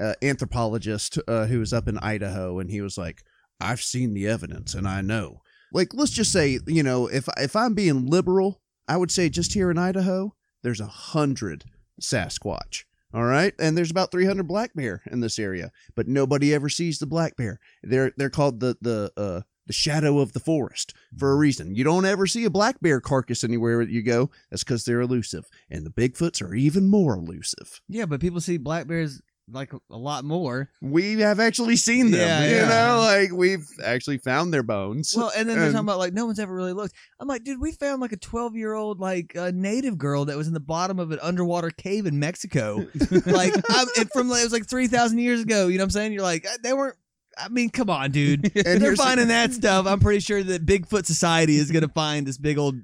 uh, anthropologist uh, who was up in Idaho, and he was like, "I've seen the evidence, and I know." Like, let's just say, you know, if if I'm being liberal, I would say just here in Idaho, there's a hundred Sasquatch. All right, and there's about 300 black bear in this area, but nobody ever sees the black bear. They're they're called the the uh, the shadow of the forest for a reason. You don't ever see a black bear carcass anywhere you go. That's because they're elusive, and the Bigfoots are even more elusive. Yeah, but people see black bears like a lot more. we have actually seen them. Yeah, you yeah. know, like we've actually found their bones. Well, and then they're And- talking about like no one's ever really looked. I'm like, dude, we found like a 12 year old like uh, native girl that was in the bottom of an underwater cave in Mexico. [laughs] like, I'm, it from it was like 3,000 years ago. You know what I'm saying? You're like, uh, they weren't. I mean, come on, dude. [laughs] and they're finding that stuff. I'm pretty sure that Bigfoot Society is gonna find this big old,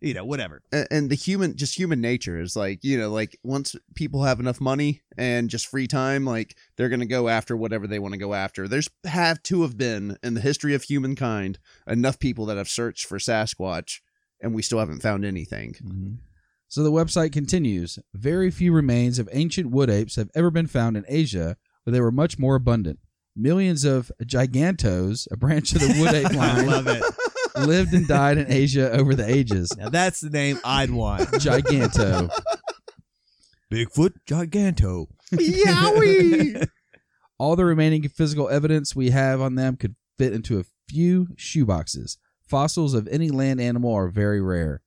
you know, whatever. a- and the human just human nature is like you know like once people have enough money and just free time like they're gonna go after whatever they want to go after there's have to have been in the history of humankind enough people that have searched for sasquatch and we still haven't found anything mm-hmm. So the website continues Very few remains of ancient wood apes have ever been found in Asia, where they were much more abundant. Millions of gigantos, a branch of the wood ape [laughs] I line, love it. Lived and died in Asia over the ages. Now that's the name I'd want. Giganto. Bigfoot Giganto. yowie [laughs] All the remaining physical evidence we have on them could fit into a few shoeboxes. Fossils of any land animal are very rare.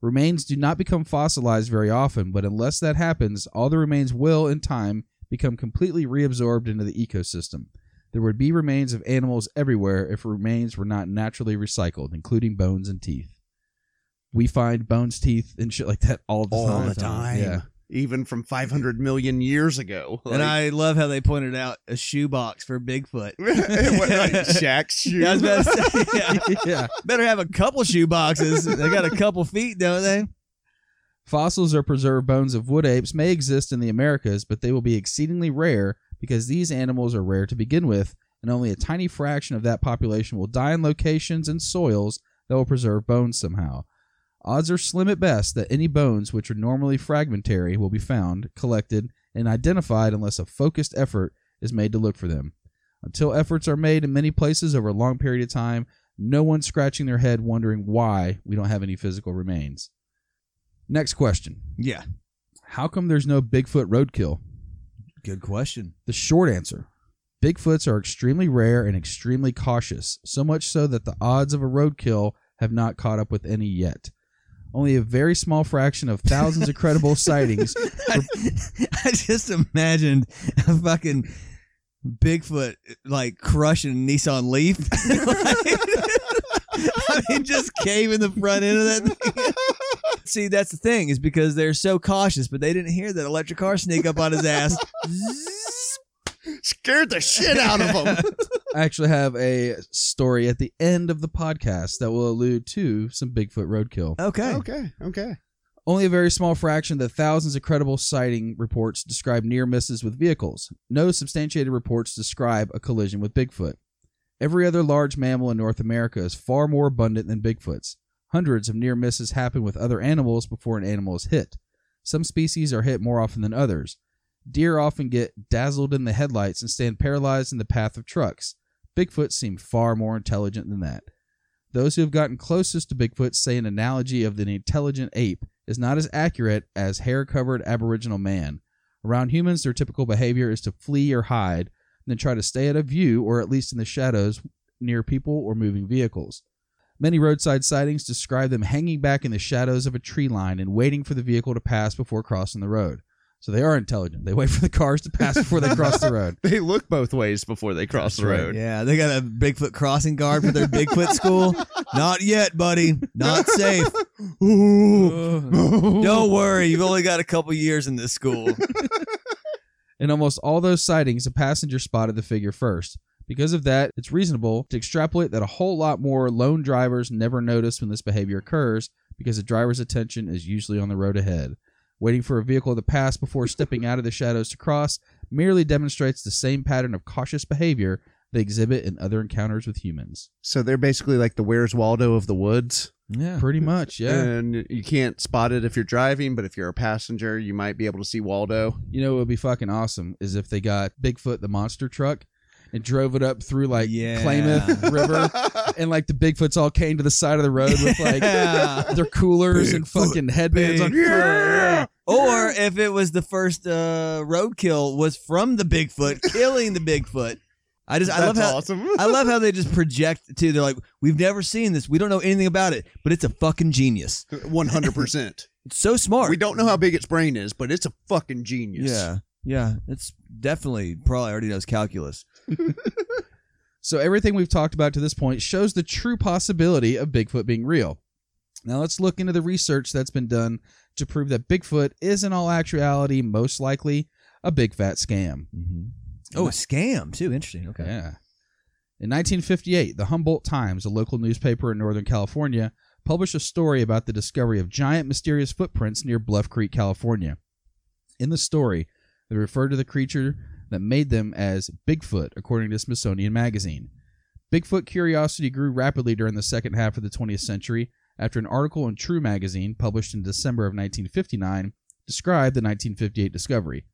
Remains do not become fossilized very often, but unless that happens, all the remains will, in time, become completely reabsorbed into the ecosystem. There would be remains of animals everywhere if remains were not naturally recycled, including bones and teeth. We find bones, teeth, and shit like that all the all time. the time Yeah. even from 500 million years ago and I love how they pointed out a shoebox for Bigfoot. [laughs] what, like [laughs] Shaq's shoe Yeah, I was about to say, yeah. [laughs] yeah. Better have a couple shoe boxes. They got a couple feet, don't they? Fossils or preserved bones of wood apes may exist in the Americas, but they will be exceedingly rare because these animals are rare to begin with, and only a tiny fraction of that population will die in locations and soils that will preserve bones somehow. Odds are slim at best that any bones which are normally fragmentary will be found, collected, and identified unless a focused effort is made to look for them. Until efforts are made in many places over a long period of time, no one's scratching their head wondering why we don't have any physical remains. Next question. Yeah. How come there's no Bigfoot roadkill? Good question. The short answer Bigfoots are extremely rare and extremely cautious, so much so that the odds of a roadkill have not caught up with any yet. Only a very small fraction of thousands of credible [laughs] sightings. I, I just imagined a fucking Bigfoot like crushing a Nissan Leaf. [laughs] [laughs] I mean, just cave in the front end of that thing. [laughs] See, that's the thing, is because they're so cautious, but they didn't hear that electric car sneak up on his ass. [laughs] scared the shit out of him I actually have a story at the end of the podcast that will allude to some Bigfoot roadkill. Okay. okay okay Only a very small fraction of the thousands of credible sighting reports describe near misses with vehicles. No substantiated reports describe a collision with Bigfoot. Every other large mammal in North America is far more abundant than Bigfoot's. Hundreds of near misses happen with other animals before an animal is hit. Some species are hit more often than others. Deer often get dazzled in the headlights and stand paralyzed in the path of trucks. Bigfoot seem far more intelligent than that. Those who have gotten closest to Bigfoot say an analogy of the intelligent ape is not as accurate as hair covered Aboriginal man. Around humans, their typical behavior is to flee or hide, then try to stay out of view or at least in the shadows near people or moving vehicles. Many roadside sightings describe them hanging back in the shadows of a tree line and waiting for the vehicle to pass before crossing the road. So they are intelligent. They wait for the cars to pass before they cross the road. [laughs] they look both ways before they cross the right. road Yeah, they got a Bigfoot crossing guard for their Bigfoot school. Not yet, buddy. Not safe. [laughs] Don't worry, you've only got a couple years in this school. [laughs] In almost all those sightings, a passenger spotted the figure first. Because of that, it's reasonable to extrapolate that a whole lot more lone drivers never notice when this behavior occurs because the driver's attention is usually on the road ahead. Waiting for a vehicle to pass before stepping out of the shadows to cross merely demonstrates the same pattern of cautious behavior they exhibit in other encounters with humans. so they're basically like the where's waldo of the woods Yeah. Pretty much, yeah. and you can't spot it if you're driving but if you're a passenger you might be able to see waldo You know it would be fucking awesome is if they got Bigfoot the monster truck and drove it up through like Yeah. Klamath [laughs] River and like the Bigfoots all came to the side of the road with like Yeah. their coolers and Bigfoot, fucking headbands on. Bigfoot. Or if it was the first uh, roadkill was from the Bigfoot killing the Bigfoot. I just I love how awesome [laughs] I love how they just project to They're like, we've never seen this. We don't know anything about it, but it's a fucking genius. [laughs] 100% It's so smart. we don't know how big its brain is but it's a fucking genius Yeah. Yeah, it's definitely probably already knows calculus. [laughs] So everything we've talked about to this point shows the true possibility of Bigfoot being real. Now let's look into the research that's been done to prove that Bigfoot is in all actuality most likely a big fat scam. Mm-hmm. Oh, a scam too. Interesting. Okay. Yeah. In 1958, the Humboldt Times, a local newspaper in Northern California, published a story about the discovery of giant mysterious footprints near Bluff Creek, California. In the story, they referred to the creature that made them as Bigfoot, according to Smithsonian Magazine. Bigfoot curiosity grew rapidly during the second half of the 20th century after an article in True magazine, published in December of 1959, described the 1958 discovery.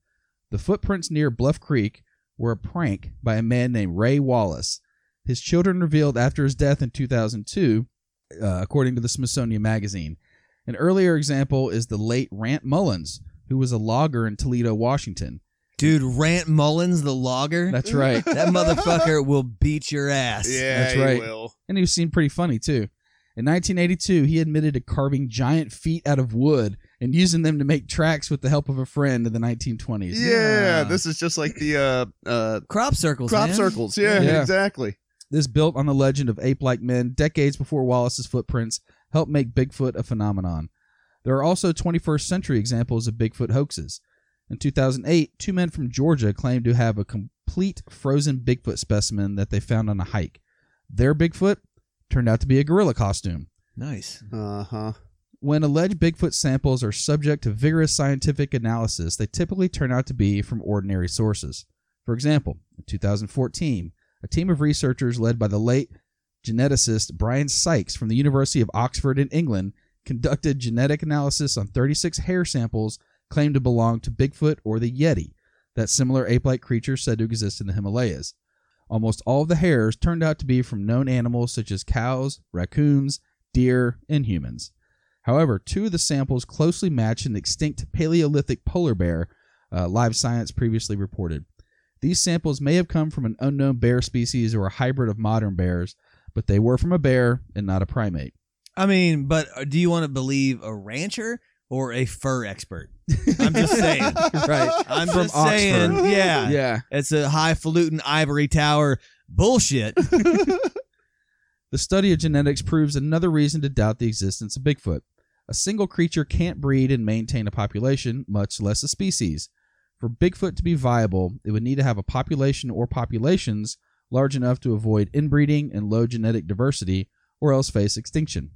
The footprints near Bluff Creek were a prank by a man named Ray Wallace. His children revealed after his death in 2002, uh, according to the Smithsonian Magazine. An earlier example is the late Rant Mullens, who was a logger in Toledo, Washington. Dude, Rant Mullens, the logger. That's right. [laughs] that motherfucker will beat your ass. Yeah, That's he right. will. and he seemed pretty funny too. In 1982, he admitted to carving giant feet out of wood and using them to make tracks with the help of a friend in the 1920s. Yeah, this is just like the uh, uh, Crop circles. crop man. circles. Yeah, Yeah. exactly. This built on the legend of ape-like men decades before Wallace's footprints helped make Bigfoot a phenomenon. There are also 21st century examples of Bigfoot hoaxes. In 2008, two men from Georgia claimed to have a complete frozen Bigfoot specimen that they found on a hike. Their Bigfoot turned out to be a gorilla costume. Nice. Uh huh. When alleged Bigfoot samples are subject to vigorous scientific analysis, they typically turn out to be from ordinary sources. For example, in 2014, a team of researchers led by the late geneticist Brian Sykes from the University of Oxford in England conducted genetic analysis on 36 hair samples claimed to belong to Bigfoot or the Yeti, that similar ape like creature said to exist in the Himalayas. Almost all of the hairs turned out to be from known animals such as cows, raccoons, deer, and humans. However, two of the samples closely match an extinct Paleolithic polar bear, uh, Live Science previously reported. These samples may have come from an unknown bear species or a hybrid of modern bears, but they were from a bear and not a primate. I mean, but uh, do you want to believe a rancher or a fur expert? I'm just [laughs] saying. right. I'm From just saying. Oxford. Yeah. Yeah. It's a highfalutin ivory tower bullshit. [laughs] The study of genetics proves another reason to doubt the existence of Bigfoot. A single creature can't breed and maintain a population, much less a species. For Bigfoot to be viable, it would need to have a population or populations large enough to avoid inbreeding and low genetic diversity, or else face extinction.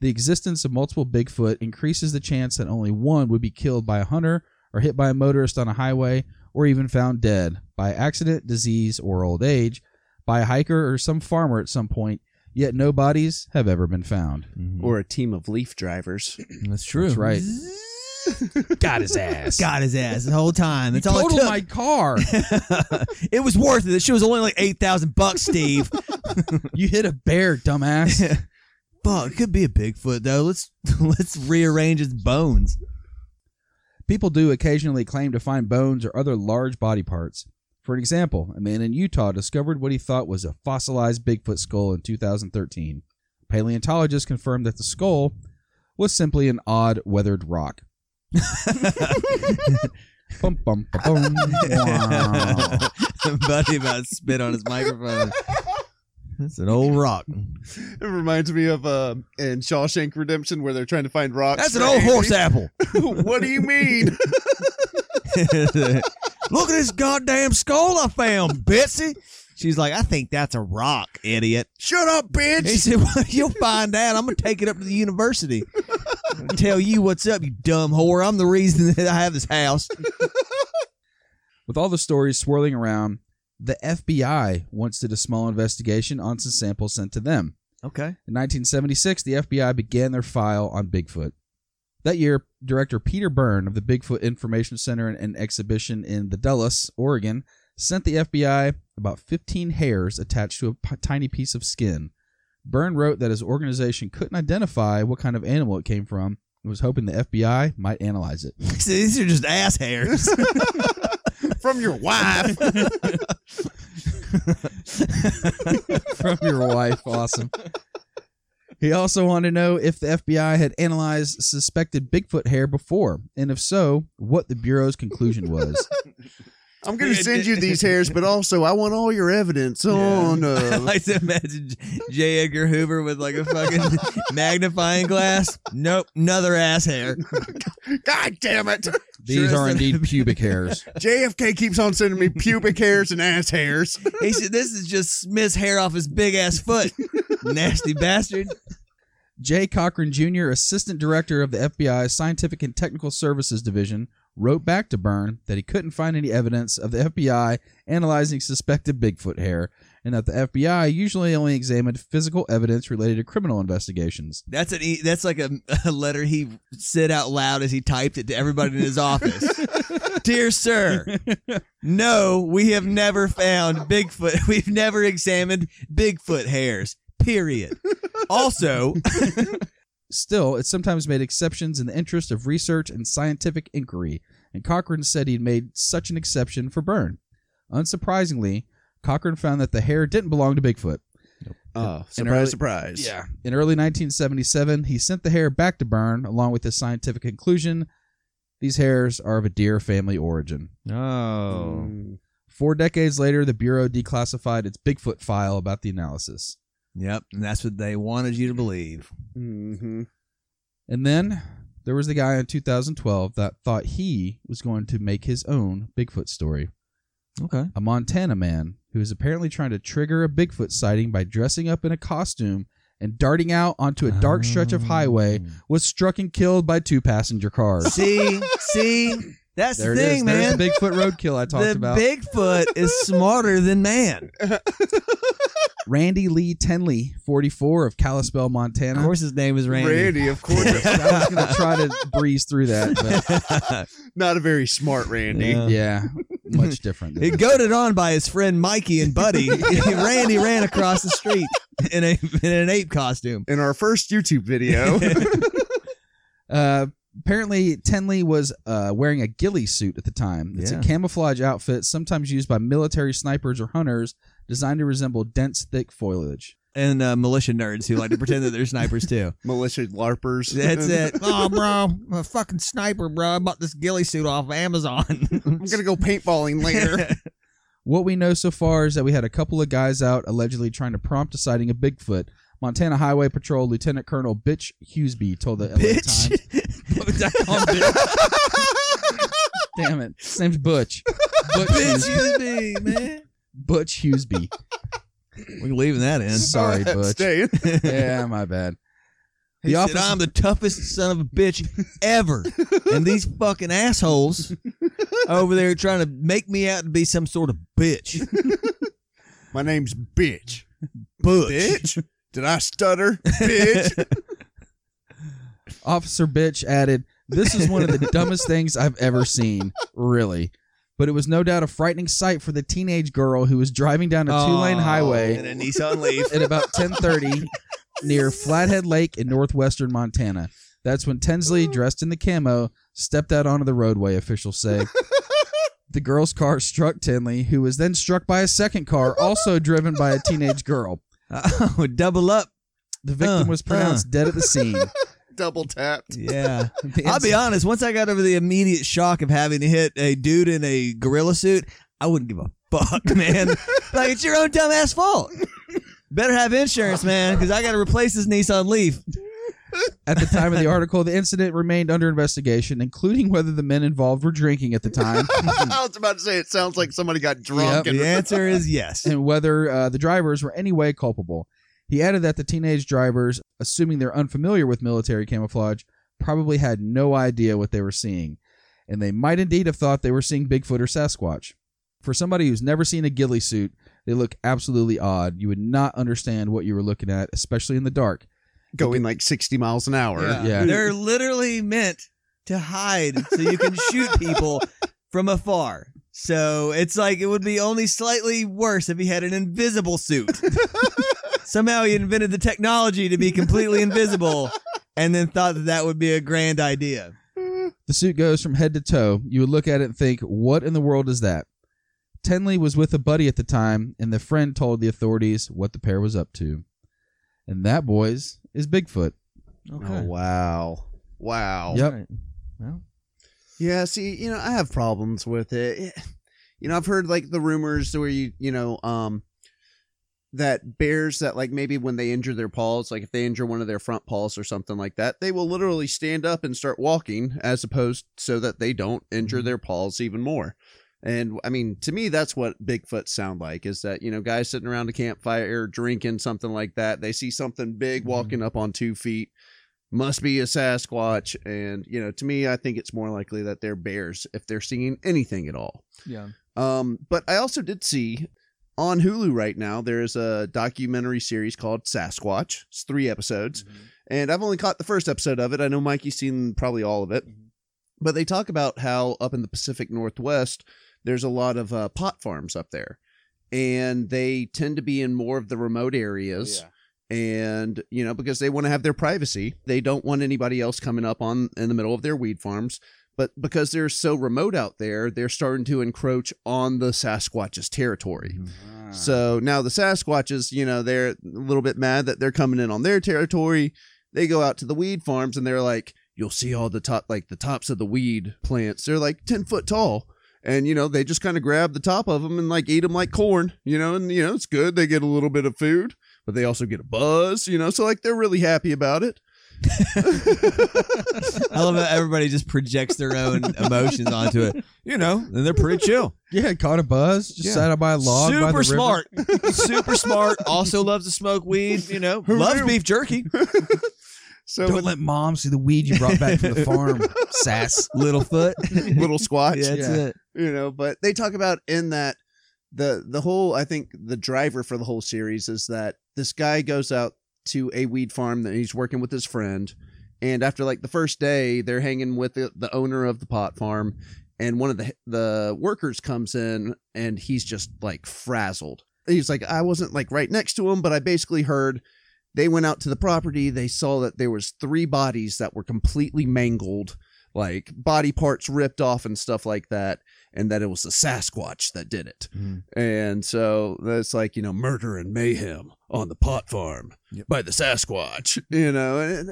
The existence of multiple Bigfoot increases the chance that only one would be killed by a hunter or hit by a motorist on a highway, or even found dead by accident, disease, or old age, by a hiker or some farmer at some point, yet no bodies have ever been found. Mm-hmm. Or a team of leaf drivers. That's true. That's right. [laughs] Got his ass. Got his ass the whole time. That's you all it totaled took. my car. [laughs] it was worth it. The shit was only like eight thousand bucks, Steve. [laughs] you hit a bear, dumbass. Fuck, it could be a Bigfoot though. Let's let's rearrange its bones. People do occasionally claim to find bones or other large body parts. For example, a man in Utah discovered what he thought was a fossilized Bigfoot skull in 2013. Paleontologists confirmed that the skull was simply an odd weathered rock. [laughs] Bum, bum, ba, bum. Wow. [laughs] Buddy about spit on his microphone. That's an old rock. It reminds me of uh, in Shawshank Redemption where they're trying to find rocks. That's an old Andy. horse apple. [laughs] what do you mean? Look at this goddamn skull I found, Betsy. She's like, I think that's a rock, idiot. Shut up, bitch. He said, well, You'll find out. I'm going to take it up to the university. [laughs] Tell you what's up, you dumb whore. I'm the reason that I have this house. [laughs] With all the stories swirling around, the FBI once did a small investigation on some samples sent to them. Okay. In 1976, the FBI began their file on Bigfoot. That year, director Peter Byrne of the Bigfoot Information Center and, Exhibition in the Dalles, Oregon, sent the FBI about 15 hairs attached to a p- tiny piece of skin. Byrne wrote that his organization couldn't identify what kind of animal it came from and was hoping the FBI might analyze it. [laughs] These are just ass hairs. [laughs] From your wife. [laughs] from your wife. Awesome. He also wanted to know if the FBI had analyzed suspected Bigfoot hair before, and if so, what the Bureau's conclusion was. [laughs] I'm going to send you these hairs, but also I want all your evidence on. [laughs] I Uh, like to imagine J. Edgar Hoover with like a fucking [laughs] magnifying glass. Nope, another ass hair. God damn it! These Sure are is. indeed [laughs] pubic hairs. JFK keeps on sending me pubic hairs and ass hairs. [laughs] He said, "This is just Smith's hair off his big ass foot." [laughs] Nasty bastard. Jay Cochran Jr., Assistant Director of the FBI's Scientific and Technical Services Division, wrote back to Byrne that he couldn't find any evidence of the FBI analyzing suspected Bigfoot hair, and that the FBI usually only examined physical evidence related to criminal investigations. That's an e- that's like a, a letter he said out loud as he typed it to everybody in his office. [laughs] Dear sir, no, we have never found Bigfoot. [laughs] We've never examined Bigfoot hairs. Period. Also, [laughs] Still, it sometimes made exceptions in the interest of research and scientific inquiry, and Cochran said he'd made such an exception for Byrne. Unsurprisingly, Cochran found that the hair didn't belong to Bigfoot. Oh, In surprise, early- surprise. Yeah. In early 1977, he sent the hair back to Byrne along with his scientific conclusion these hairs are of a deer family origin. oh, Mm. Four decades later, the Bureau declassified its Bigfoot file about the analysis. yep, and that's what they wanted you to believe. hmm And then there was the guy in 2012 that thought he was going to make his own Bigfoot story. Okay. A Montana man who is apparently trying to trigger a Bigfoot sighting by dressing up in a costume and darting out onto a dark stretch of highway oh. was struck and killed by two passenger cars. See, see, that's there the it is. thing, man. There's the Bigfoot roadkill I talked the about. Bigfoot is smarter than man. [laughs] Randy Lee Tenley, 44 of Kalispell, Montana. Of course, his name is Randy. Randy, of course. [laughs] I was going to try to breeze through that, but [laughs] Not a very smart Randy. Yeah. yeah, much [laughs] different. He goaded on by his friend Mikey and Buddy. [laughs] [laughs] Randy ran across the street in a in an ape costume. In our first YouTube video, Uh, apparently, Tenley was uh, wearing a ghillie suit at the time. It's Yeah. a camouflage outfit sometimes used by military snipers or hunters, designed to resemble dense, thick foliage. And uh, militia nerds who like to pretend that they're snipers too. [laughs] militia larpers. That's it. [laughs] Oh, bro, I'm a fucking sniper, bro. I bought this ghillie suit off of Amazon. [laughs] I'm gonna go paintballing later. What we know so far is that we had a couple of guys out allegedly trying to prompt a sighting of Bigfoot. Montana Highway Patrol Lieutenant Colonel Bitch Huseby told the LA Bitch. Times. What did I call him Bitch? Damn it. His name's Butch. Butch, Bitch, Huseby. man. Butch Huseby. We're leaving that in. Sorry, [laughs] That's Butch. staying. [laughs] Yeah, my bad. He The said, office- I'm the toughest son of a bitch ever. [laughs] and these fucking assholes over there trying to make me out to be some sort of bitch. My name's Bitch. Butch. Bitch. Did I stutter? Bitch. Officer Bitch added, This is one of the dumbest things I've ever seen, really. But it was no doubt a frightening sight for the teenage girl who was driving down a two-lane highway In a Nissan Leaf. at about [laughs] 10:30 near Flathead Lake in northwestern Montana. That's when Tensley, dressed in the camo, stepped out onto the roadway, officials say. [laughs] The girl's car struck Tenley, who was then struck by a second car, also [laughs] driven by a teenage girl. Oh, double up. The victim Uh, was pronounced dead at the scene. Double tapped. Yeah. [laughs] I'll be honest, once I got over the immediate shock of having to hit a dude in a gorilla suit, I wouldn't give a fuck, [laughs] man. like, it's your own dumbass fault. Better have insurance, man, because I got to replace this Nissan Leaf. At the time of the article, the incident remained under investigation, including whether the men involved were drinking at the time [laughs] I was about to say it sounds like somebody got drunk Yep. and The answer is yes. and whether uh, the drivers were any way culpable. He added that the teenage drivers, assuming they're unfamiliar with military camouflage, probably had no idea what they were seeing, and they might indeed have thought they were seeing Bigfoot or Sasquatch. For somebody who's never seen a ghillie suit, they look absolutely odd. You would not understand what you were looking at, especially in the dark. going like 60 miles an hour. Yeah. They're literally meant to hide so you can shoot people from afar. So it's like it would be only slightly worse if he had an invisible suit. [laughs] Somehow he invented the technology to be completely invisible and then thought that that would be a grand idea. The suit goes from head to toe. You would look at it and think, what in the world is that? Tenley was with a buddy at the time, and the friend told the authorities what the pair was up to. And that, boys, is Bigfoot. Oh, wow. Wow. Yep. All right. Well, Yeah, see, you know, I have problems with it. [sighs] you know, I've heard like the rumors where you, you know, um, that bears that like maybe when they injure their paws, like if they injure one of their front paws or something like that, they will literally stand up and start walking as opposed so that they don't injure Mhm. their paws even more. And I mean, to me, that's what Bigfoot sound like is that, you know, guys sitting around a campfire drinking something like that. They see something big Mhm. walking up on two feet, must be a Sasquatch. And, you know, to me, I think it's more likely that they're bears if they're seeing anything at all. Yeah. Um, but I also did see on Hulu right now, there is a documentary series called Sasquatch. It's three episodes. And I've only caught the first episode of it. I know Mikey's seen probably all of it. Mhm. But they talk about how up in the Pacific Northwest, there's a lot of uh, pot farms up there. And they tend to be in more of the remote areas. And, you know, because they want to have their privacy, they don't want anybody else coming up on in the middle of their weed farms. But because they're so remote out there, they're starting to encroach on the Sasquatch's territory. Ah. So now the Sasquatches, you know, they're a little bit mad that they're coming in on their territory. They go out to the weed farms and they're like, you'll see all the top, like the tops of the weed plants. They're like 10 foot tall. And, you know, they just kind of grab the top of them and like eat them like corn, you know, and, you know, it's good. They get a little bit of food, but they also get a buzz, you know, so like they're really happy about it. [laughs] I love how everybody just projects their own emotions onto it. You know, and they're pretty chill. yeah, caught a buzz. Just Yeah. sat up by a log. by the Super river. smart. Super smart. Also loves to smoke weed. You know, loves beef jerky. [laughs] So Don't with let mom see the weed you brought back from the farm. [laughs] Sass. little foot, little squatch. Yeah, that's Yeah. it. you know but they talk about in that the the whole i think the driver for the whole series is that this guy goes out to a weed farm that he's working with his friend and after like the first day they're hanging with the, the owner of the pot farm and one of the the workers comes in and he's just like frazzled. He's like i wasn't like right next to him but i basically heard they went out to the property they saw that there was three bodies that were completely mangled like body parts ripped off and stuff like that and that it was the sasquatch that did it Mhm. and so that's like you know murder and mayhem on the pot farm Yep. by the sasquatch you know and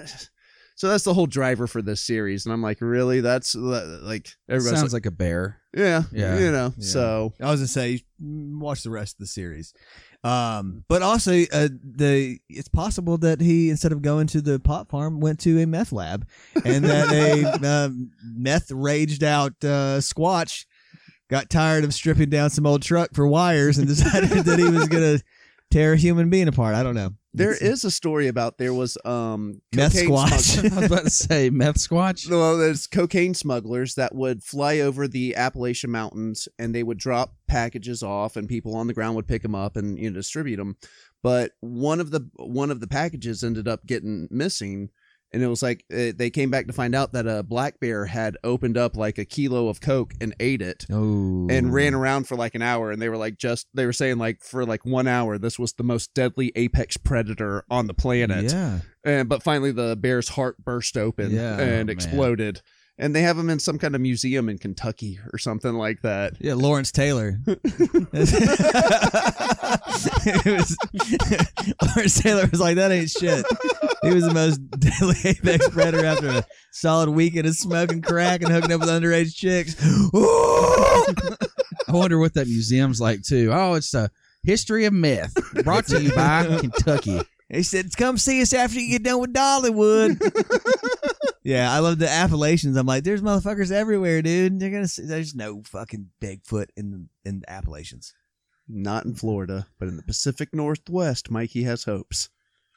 so that's the whole driver for this series and i'm like really that's like everybody Sounds like a bear. yeah Yeah. you know Yeah. so I was gonna say, mm, watch the rest of the series. Um, but also, uh, the it's possible that he instead of going to the pot farm went to a meth lab, and that a um, [laughs] meth raged out uh, Squatch got tired of stripping down some old truck for wires and decided that he was gonna [laughs] tear a human being apart. I don't know. there It's- is a story about there was um Meth squatch. [laughs] I was about to say meth squatch. Well, there's cocaine smugglers that would fly over the Appalachian Mountains and they would drop packages off, and people on the ground would pick them up and you know distribute them. But one of the one of the packages ended up getting missing, and it was like uh, they came back to find out that a black bear had opened up like a kilo of coke and ate it. Oh, And ran around for like an hour, and they were like, just they were saying like for like one hour, this was the most deadly apex predator on the planet. Yeah, And but finally, the bear's heart burst open Yeah. and Oh, man. Exploded. And they have him in some kind of museum in Kentucky or something like that. yeah. Lawrence Taylor. [laughs] [laughs] was, [laughs] Lawrence Taylor was like, "That ain't shit." He was the most deadly apex predator after a solid weekend of smoking crack and hooking up with underage chicks. I wonder what that museum's like too. Oh, it's a history of myth, brought to you by Kentucky. He said, "Come see us after you get done with Dollywood." Yeah, I love the Appalachians. I'm like, there's motherfuckers everywhere, dude. They're gonna. See, there's no fucking Bigfoot in the, in the Appalachians. Not in Florida, but in the Pacific Northwest, Mikey has hopes.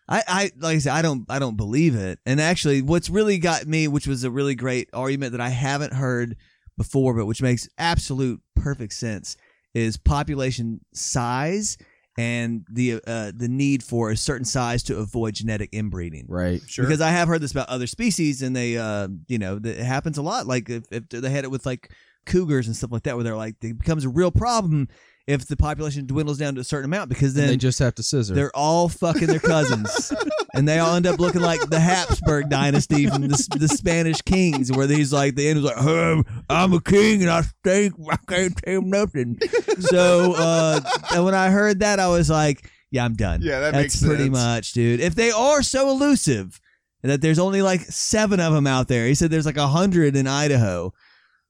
I, I like I said, I don't I don't believe it. And actually what's really got me, which was a really great argument that I haven't heard before, but which makes absolute perfect sense, is population size and the uh, the need for a certain size to avoid genetic inbreeding. Right. Sure. Because I have heard this about other species, and they, uh, you know, it happens a lot. Like if, if they had it with like cougars and stuff like that, where they're like, it becomes a real problem if the population dwindles down to a certain amount because Then then they just have to scissor. they're all fucking their cousins, [laughs] and they all end up looking like the Habsburg dynasty from the, the Spanish kings, where he's like the end was like, "Um, "I'm a king and I stink. I can't tell nothing." So uh, and when I heard that, I was like, "Yeah, I'm done." Yeah, that That's makes pretty sense. much, dude. If they are so elusive and that there's only like seven of them out there, he said there's like a hundred in Idaho.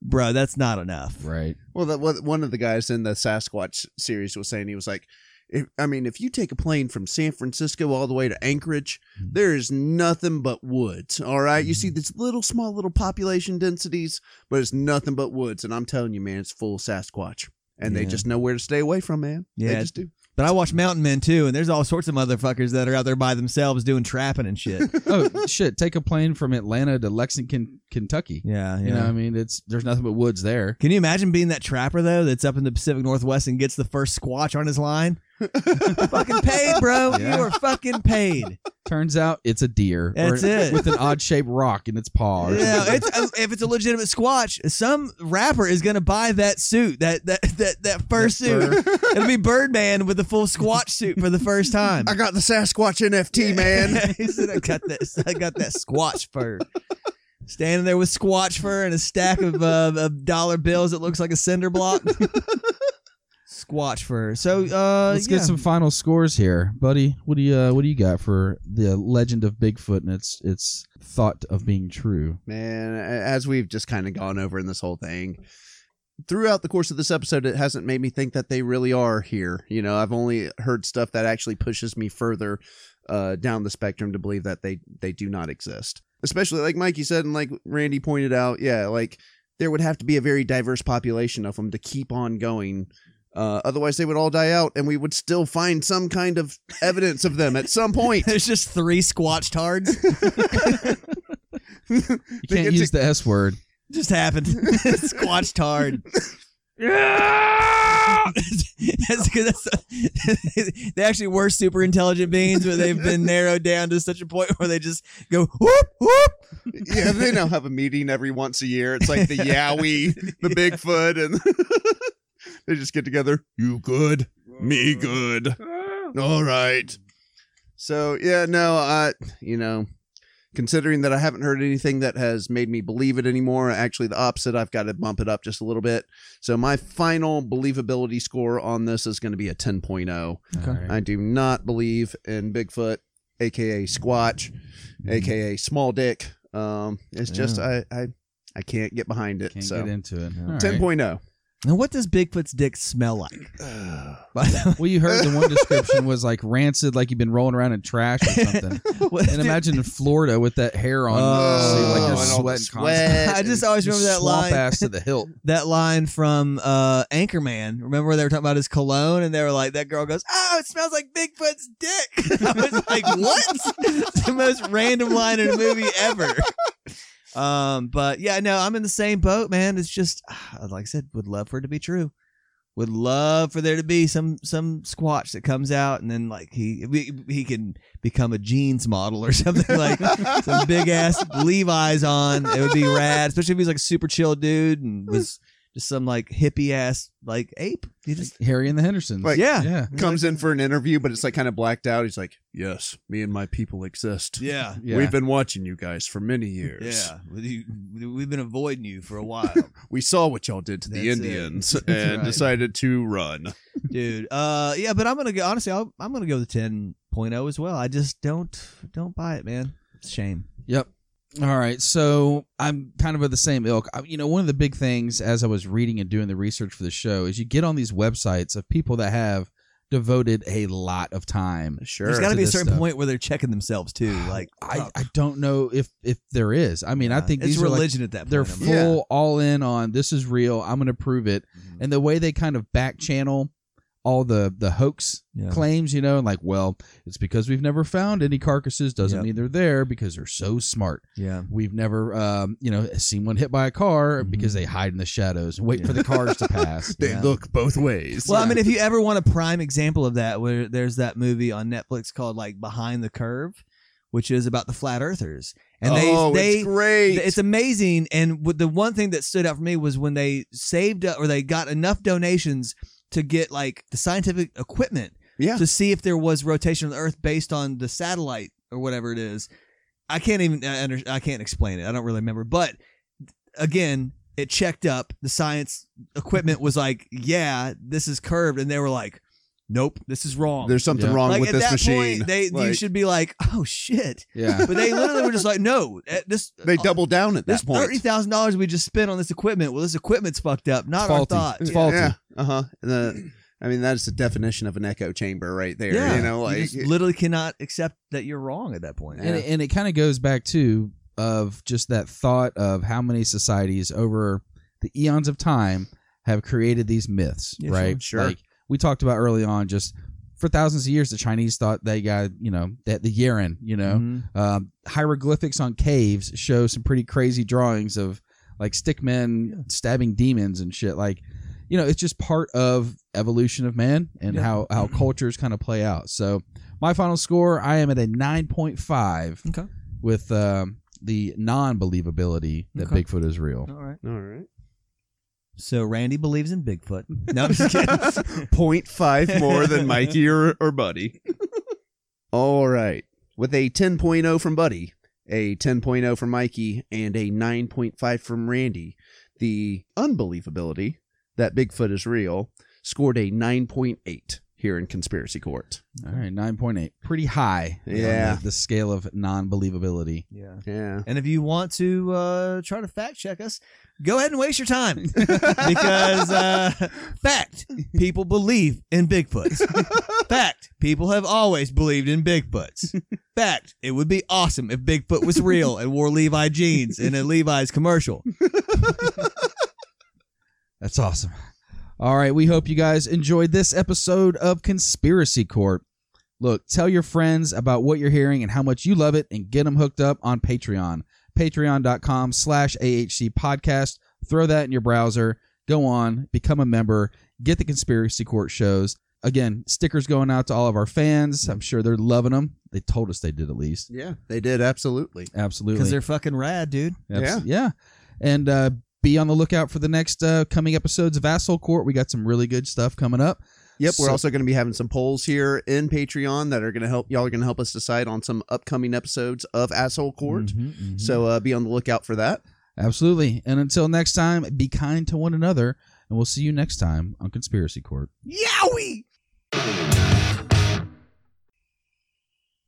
bro, that's not enough. Right. Well, that what one of the guys in the Sasquatch series was saying he was like, if, I mean, if you take a plane from San Francisco all the way to Anchorage, Mm-hmm. there is nothing but woods. All right, you see these little small little population densities, but it's nothing but woods. And I'm telling you, man, it's full Sasquatch, and they just know where to stay away from, man. Yeah. they just do. But I watch Mountain Men too, and there's all sorts of motherfuckers that are out there by themselves doing trapping and shit. [laughs] Oh shit! Take a plane from Atlanta to Lexington, Kentucky. Yeah, yeah. You know, I mean, it's there's nothing but woods there. Can you imagine being that trapper though that's up in the Pacific Northwest and gets the first squatch on his line? Fucking paid, bro. [laughs] Yeah. You are fucking paid. Turns out it's a deer. or- That's it. With an odd shaped rock in its paw. Yeah, it's, uh, if it's a legitimate squatch, some rapper is gonna buy that suit, that that that that fur suit. [laughs] It'll be Birdman with the full squatch suit for the first time. I got the Sasquatch NFT, man. [laughs] he said, "I got that. I got that squatch fur." Standing there with squatch fur and a stack of uh, of dollar bills that looks like a cinder block. Squatch fur. So uh, Let's yeah. get some final scores here, buddy. What do you uh, what do you got for the legend of Bigfoot and its its thought of being true? Man, as we've just kind of gone over in this whole thing, throughout the course of this episode, it hasn't made me think that they really are here. You know, I've only heard stuff that actually pushes me further uh, down the spectrum to believe that they they do not exist. Especially like Mikey said, and like Randy pointed out, yeah, like there would have to be a very diverse population of them to keep on going. Uh, otherwise, they would all die out, and we would still find some kind of evidence of them at some [laughs] point. There's just three squatch tards. [laughs] You can't use to- the S word. just happened. [laughs] squatch tard. that's because that's they actually were super intelligent beings, but they've been narrowed down to such a point where they just go whoop whoop. yeah, they now have a meeting every once a year. It's like the Yowie, the Bigfoot, and [laughs] they just get together. You good, me uh, good. Uh. All right. So yeah, no, I you know, considering that I haven't heard anything that has made me believe it anymore, actually the opposite, I've got to bump it up just a little bit. So my final believability score on this is going to be a 10.0. All right. I do not believe in Bigfoot, aka Squatch, mm-hmm. aka Small Dick. Um, it's just I, I I can't get behind it. Can't so get into it. All ten right. Oh. Point. Now, what does Bigfoot's dick smell like? [sighs] Well, you heard the one description was like rancid, like you've been rolling around in trash or something. [laughs] And imagine in Florida with that hair on, Oh, see, like and you're sweating sweat. constantly. I just always remember that swamp line. ass to the hilt. [laughs] that line from uh Anchorman. Remember where they were talking about his cologne and they were like, that girl goes, Oh, it smells like Bigfoot's dick. [laughs] I was like, What? The most random line in a movie ever. Um, but yeah, no, I'm in the same boat, man. It's just [sighs] like I said, would love for it to be true. Would love for there to be some some squatch that comes out and then like he he, he can become a jeans model or [laughs] something like some big ass Levi's on. It would be rad, especially if he's like a super chill dude and was just some like hippie ass like ape. He just Harry and the Hendersons. Like- yeah. yeah. Comes in for an interview, but it's like kind of blacked out. He's like, "Yes, me and my people exist. Yeah. Yeah. We've been watching you guys for many years. Yeah, We- we've been avoiding you for a while, [laughs] We saw what y'all did to the That's it. Indians [laughs] and right. decided to run. dude. Uh, yeah, but I'm gonna go. Honestly, I'll, I'm gonna go with 10.0 as well. I just don't don't buy it, man. It's a shame. Yep. All right. So I'm kind of of the same ilk. I, you know, one of the big things as I was reading and doing the research for the show is you get on these websites of people that have devoted a lot of time. Sure. There's got to be a certain stuff. point where they're checking themselves too. [sighs] Like I, I don't know if if there is. I mean, I uh, think it's these are like religion at that point. they're full Yeah. all in on this is real. I'm going to prove it. Mhm. And the way they kind of back channel all the the hoax Yeah. claims, you know, like, well, it's because we've never found any carcasses doesn't Yep. mean they're there because they're so smart. Yeah. We've never, um, you know, seen one hit by a car Mhm. because they hide in the shadows and wait Yeah. for the cars to pass. [laughs] They Yeah. look both ways. Well, I mean, if you ever want a prime example of that, where there's that movie on Netflix called like Behind the Curve, which is about the flat earthers, and they oh, they it's great. it's amazing. And the one thing that stood out for me was when they saved up or they got enough donations to get like the scientific equipment yeah. to see if there was rotation of the Earth based on the satellite or whatever it is. I can't even I under, I can't explain it. I don't really remember, but again, it checked up. The science equipment was like, yeah, this is curved, and they were like, nope, this is wrong. There's something Yeah. wrong like with at this that machine. point, they you Like, should be like, oh shit. Yeah. But they literally were just like, no, eh, this [laughs] they double down at this that point. thirty thousand dollars we just spent on this equipment. Well, this equipment's fucked up. Not our faulty. thought. It's Yeah. faulty. Yeah. Uh huh. The I mean that's the definition of an echo chamber right there. Yeah. You know, like just literally cannot accept that you're wrong at that point. and it, and it kind of goes back to of just that thought of how many societies over the eons of time have created these myths, Yeah, right? sure, sure. Like we talked about early on, just for thousands of years, the Chinese thought they got you know that the Yeren, you know, Mhm. um, hieroglyphics on caves show some pretty crazy drawings of like stickmen Yeah. stabbing demons and shit. Like, you know, it's just part of evolution of man and Yeah. how how [clears throat] cultures kind of play out. So my final score, I am at a nine point five Okay. with um, the non believability that Okay. Bigfoot is real. All right. all right. So Randy believes in Bigfoot. No, I'm just kidding. [laughs] Point five more than Mikey or, or Buddy. [laughs] All right. With a 10.0 from Buddy, a 10.0 from Mikey, and a 9.5 from Randy, the unbelievability that Bigfoot is real scored a 9.8 here in Conspiracy Court. All right, nine point eight, pretty high. on Yeah. the, the scale of non believability. yeah. Yeah. And if you want to uh, try to fact check us, go ahead and waste your time [laughs] because uh, fact, people believe in Bigfoots. fact, people have always believed in Bigfoots. fact, it would be awesome if Bigfoot was real and wore Levi jeans in a Levi's commercial. [laughs] That's awesome. All right, we hope you guys enjoyed this episode of Conspiracy Court. Look, tell your friends about what you're hearing and how much you love it and get them hooked up on Patreon. Patreon.com slash AHC podcast. Throw that in your browser. Go on, become a member, get the Conspiracy Court shows. Again, stickers going out to all of our fans. I'm sure they're loving them. They told us they did at least. Yeah, they did absolutely. Absolutely. Because they're fucking rad, dude. Abs- yeah. And uh, be on the lookout for the next uh, coming episodes of Asshole Court. We got some really good stuff coming up. Yep, we're also going to be having some polls here in Patreon that are going to help y'all are going to help us decide on some upcoming episodes of Asshole Court. Mhm, mhm. So uh, be on the lookout for that. Absolutely. And until next time, be kind to one another. And we'll see you next time on Conspiracy Court. Yowie!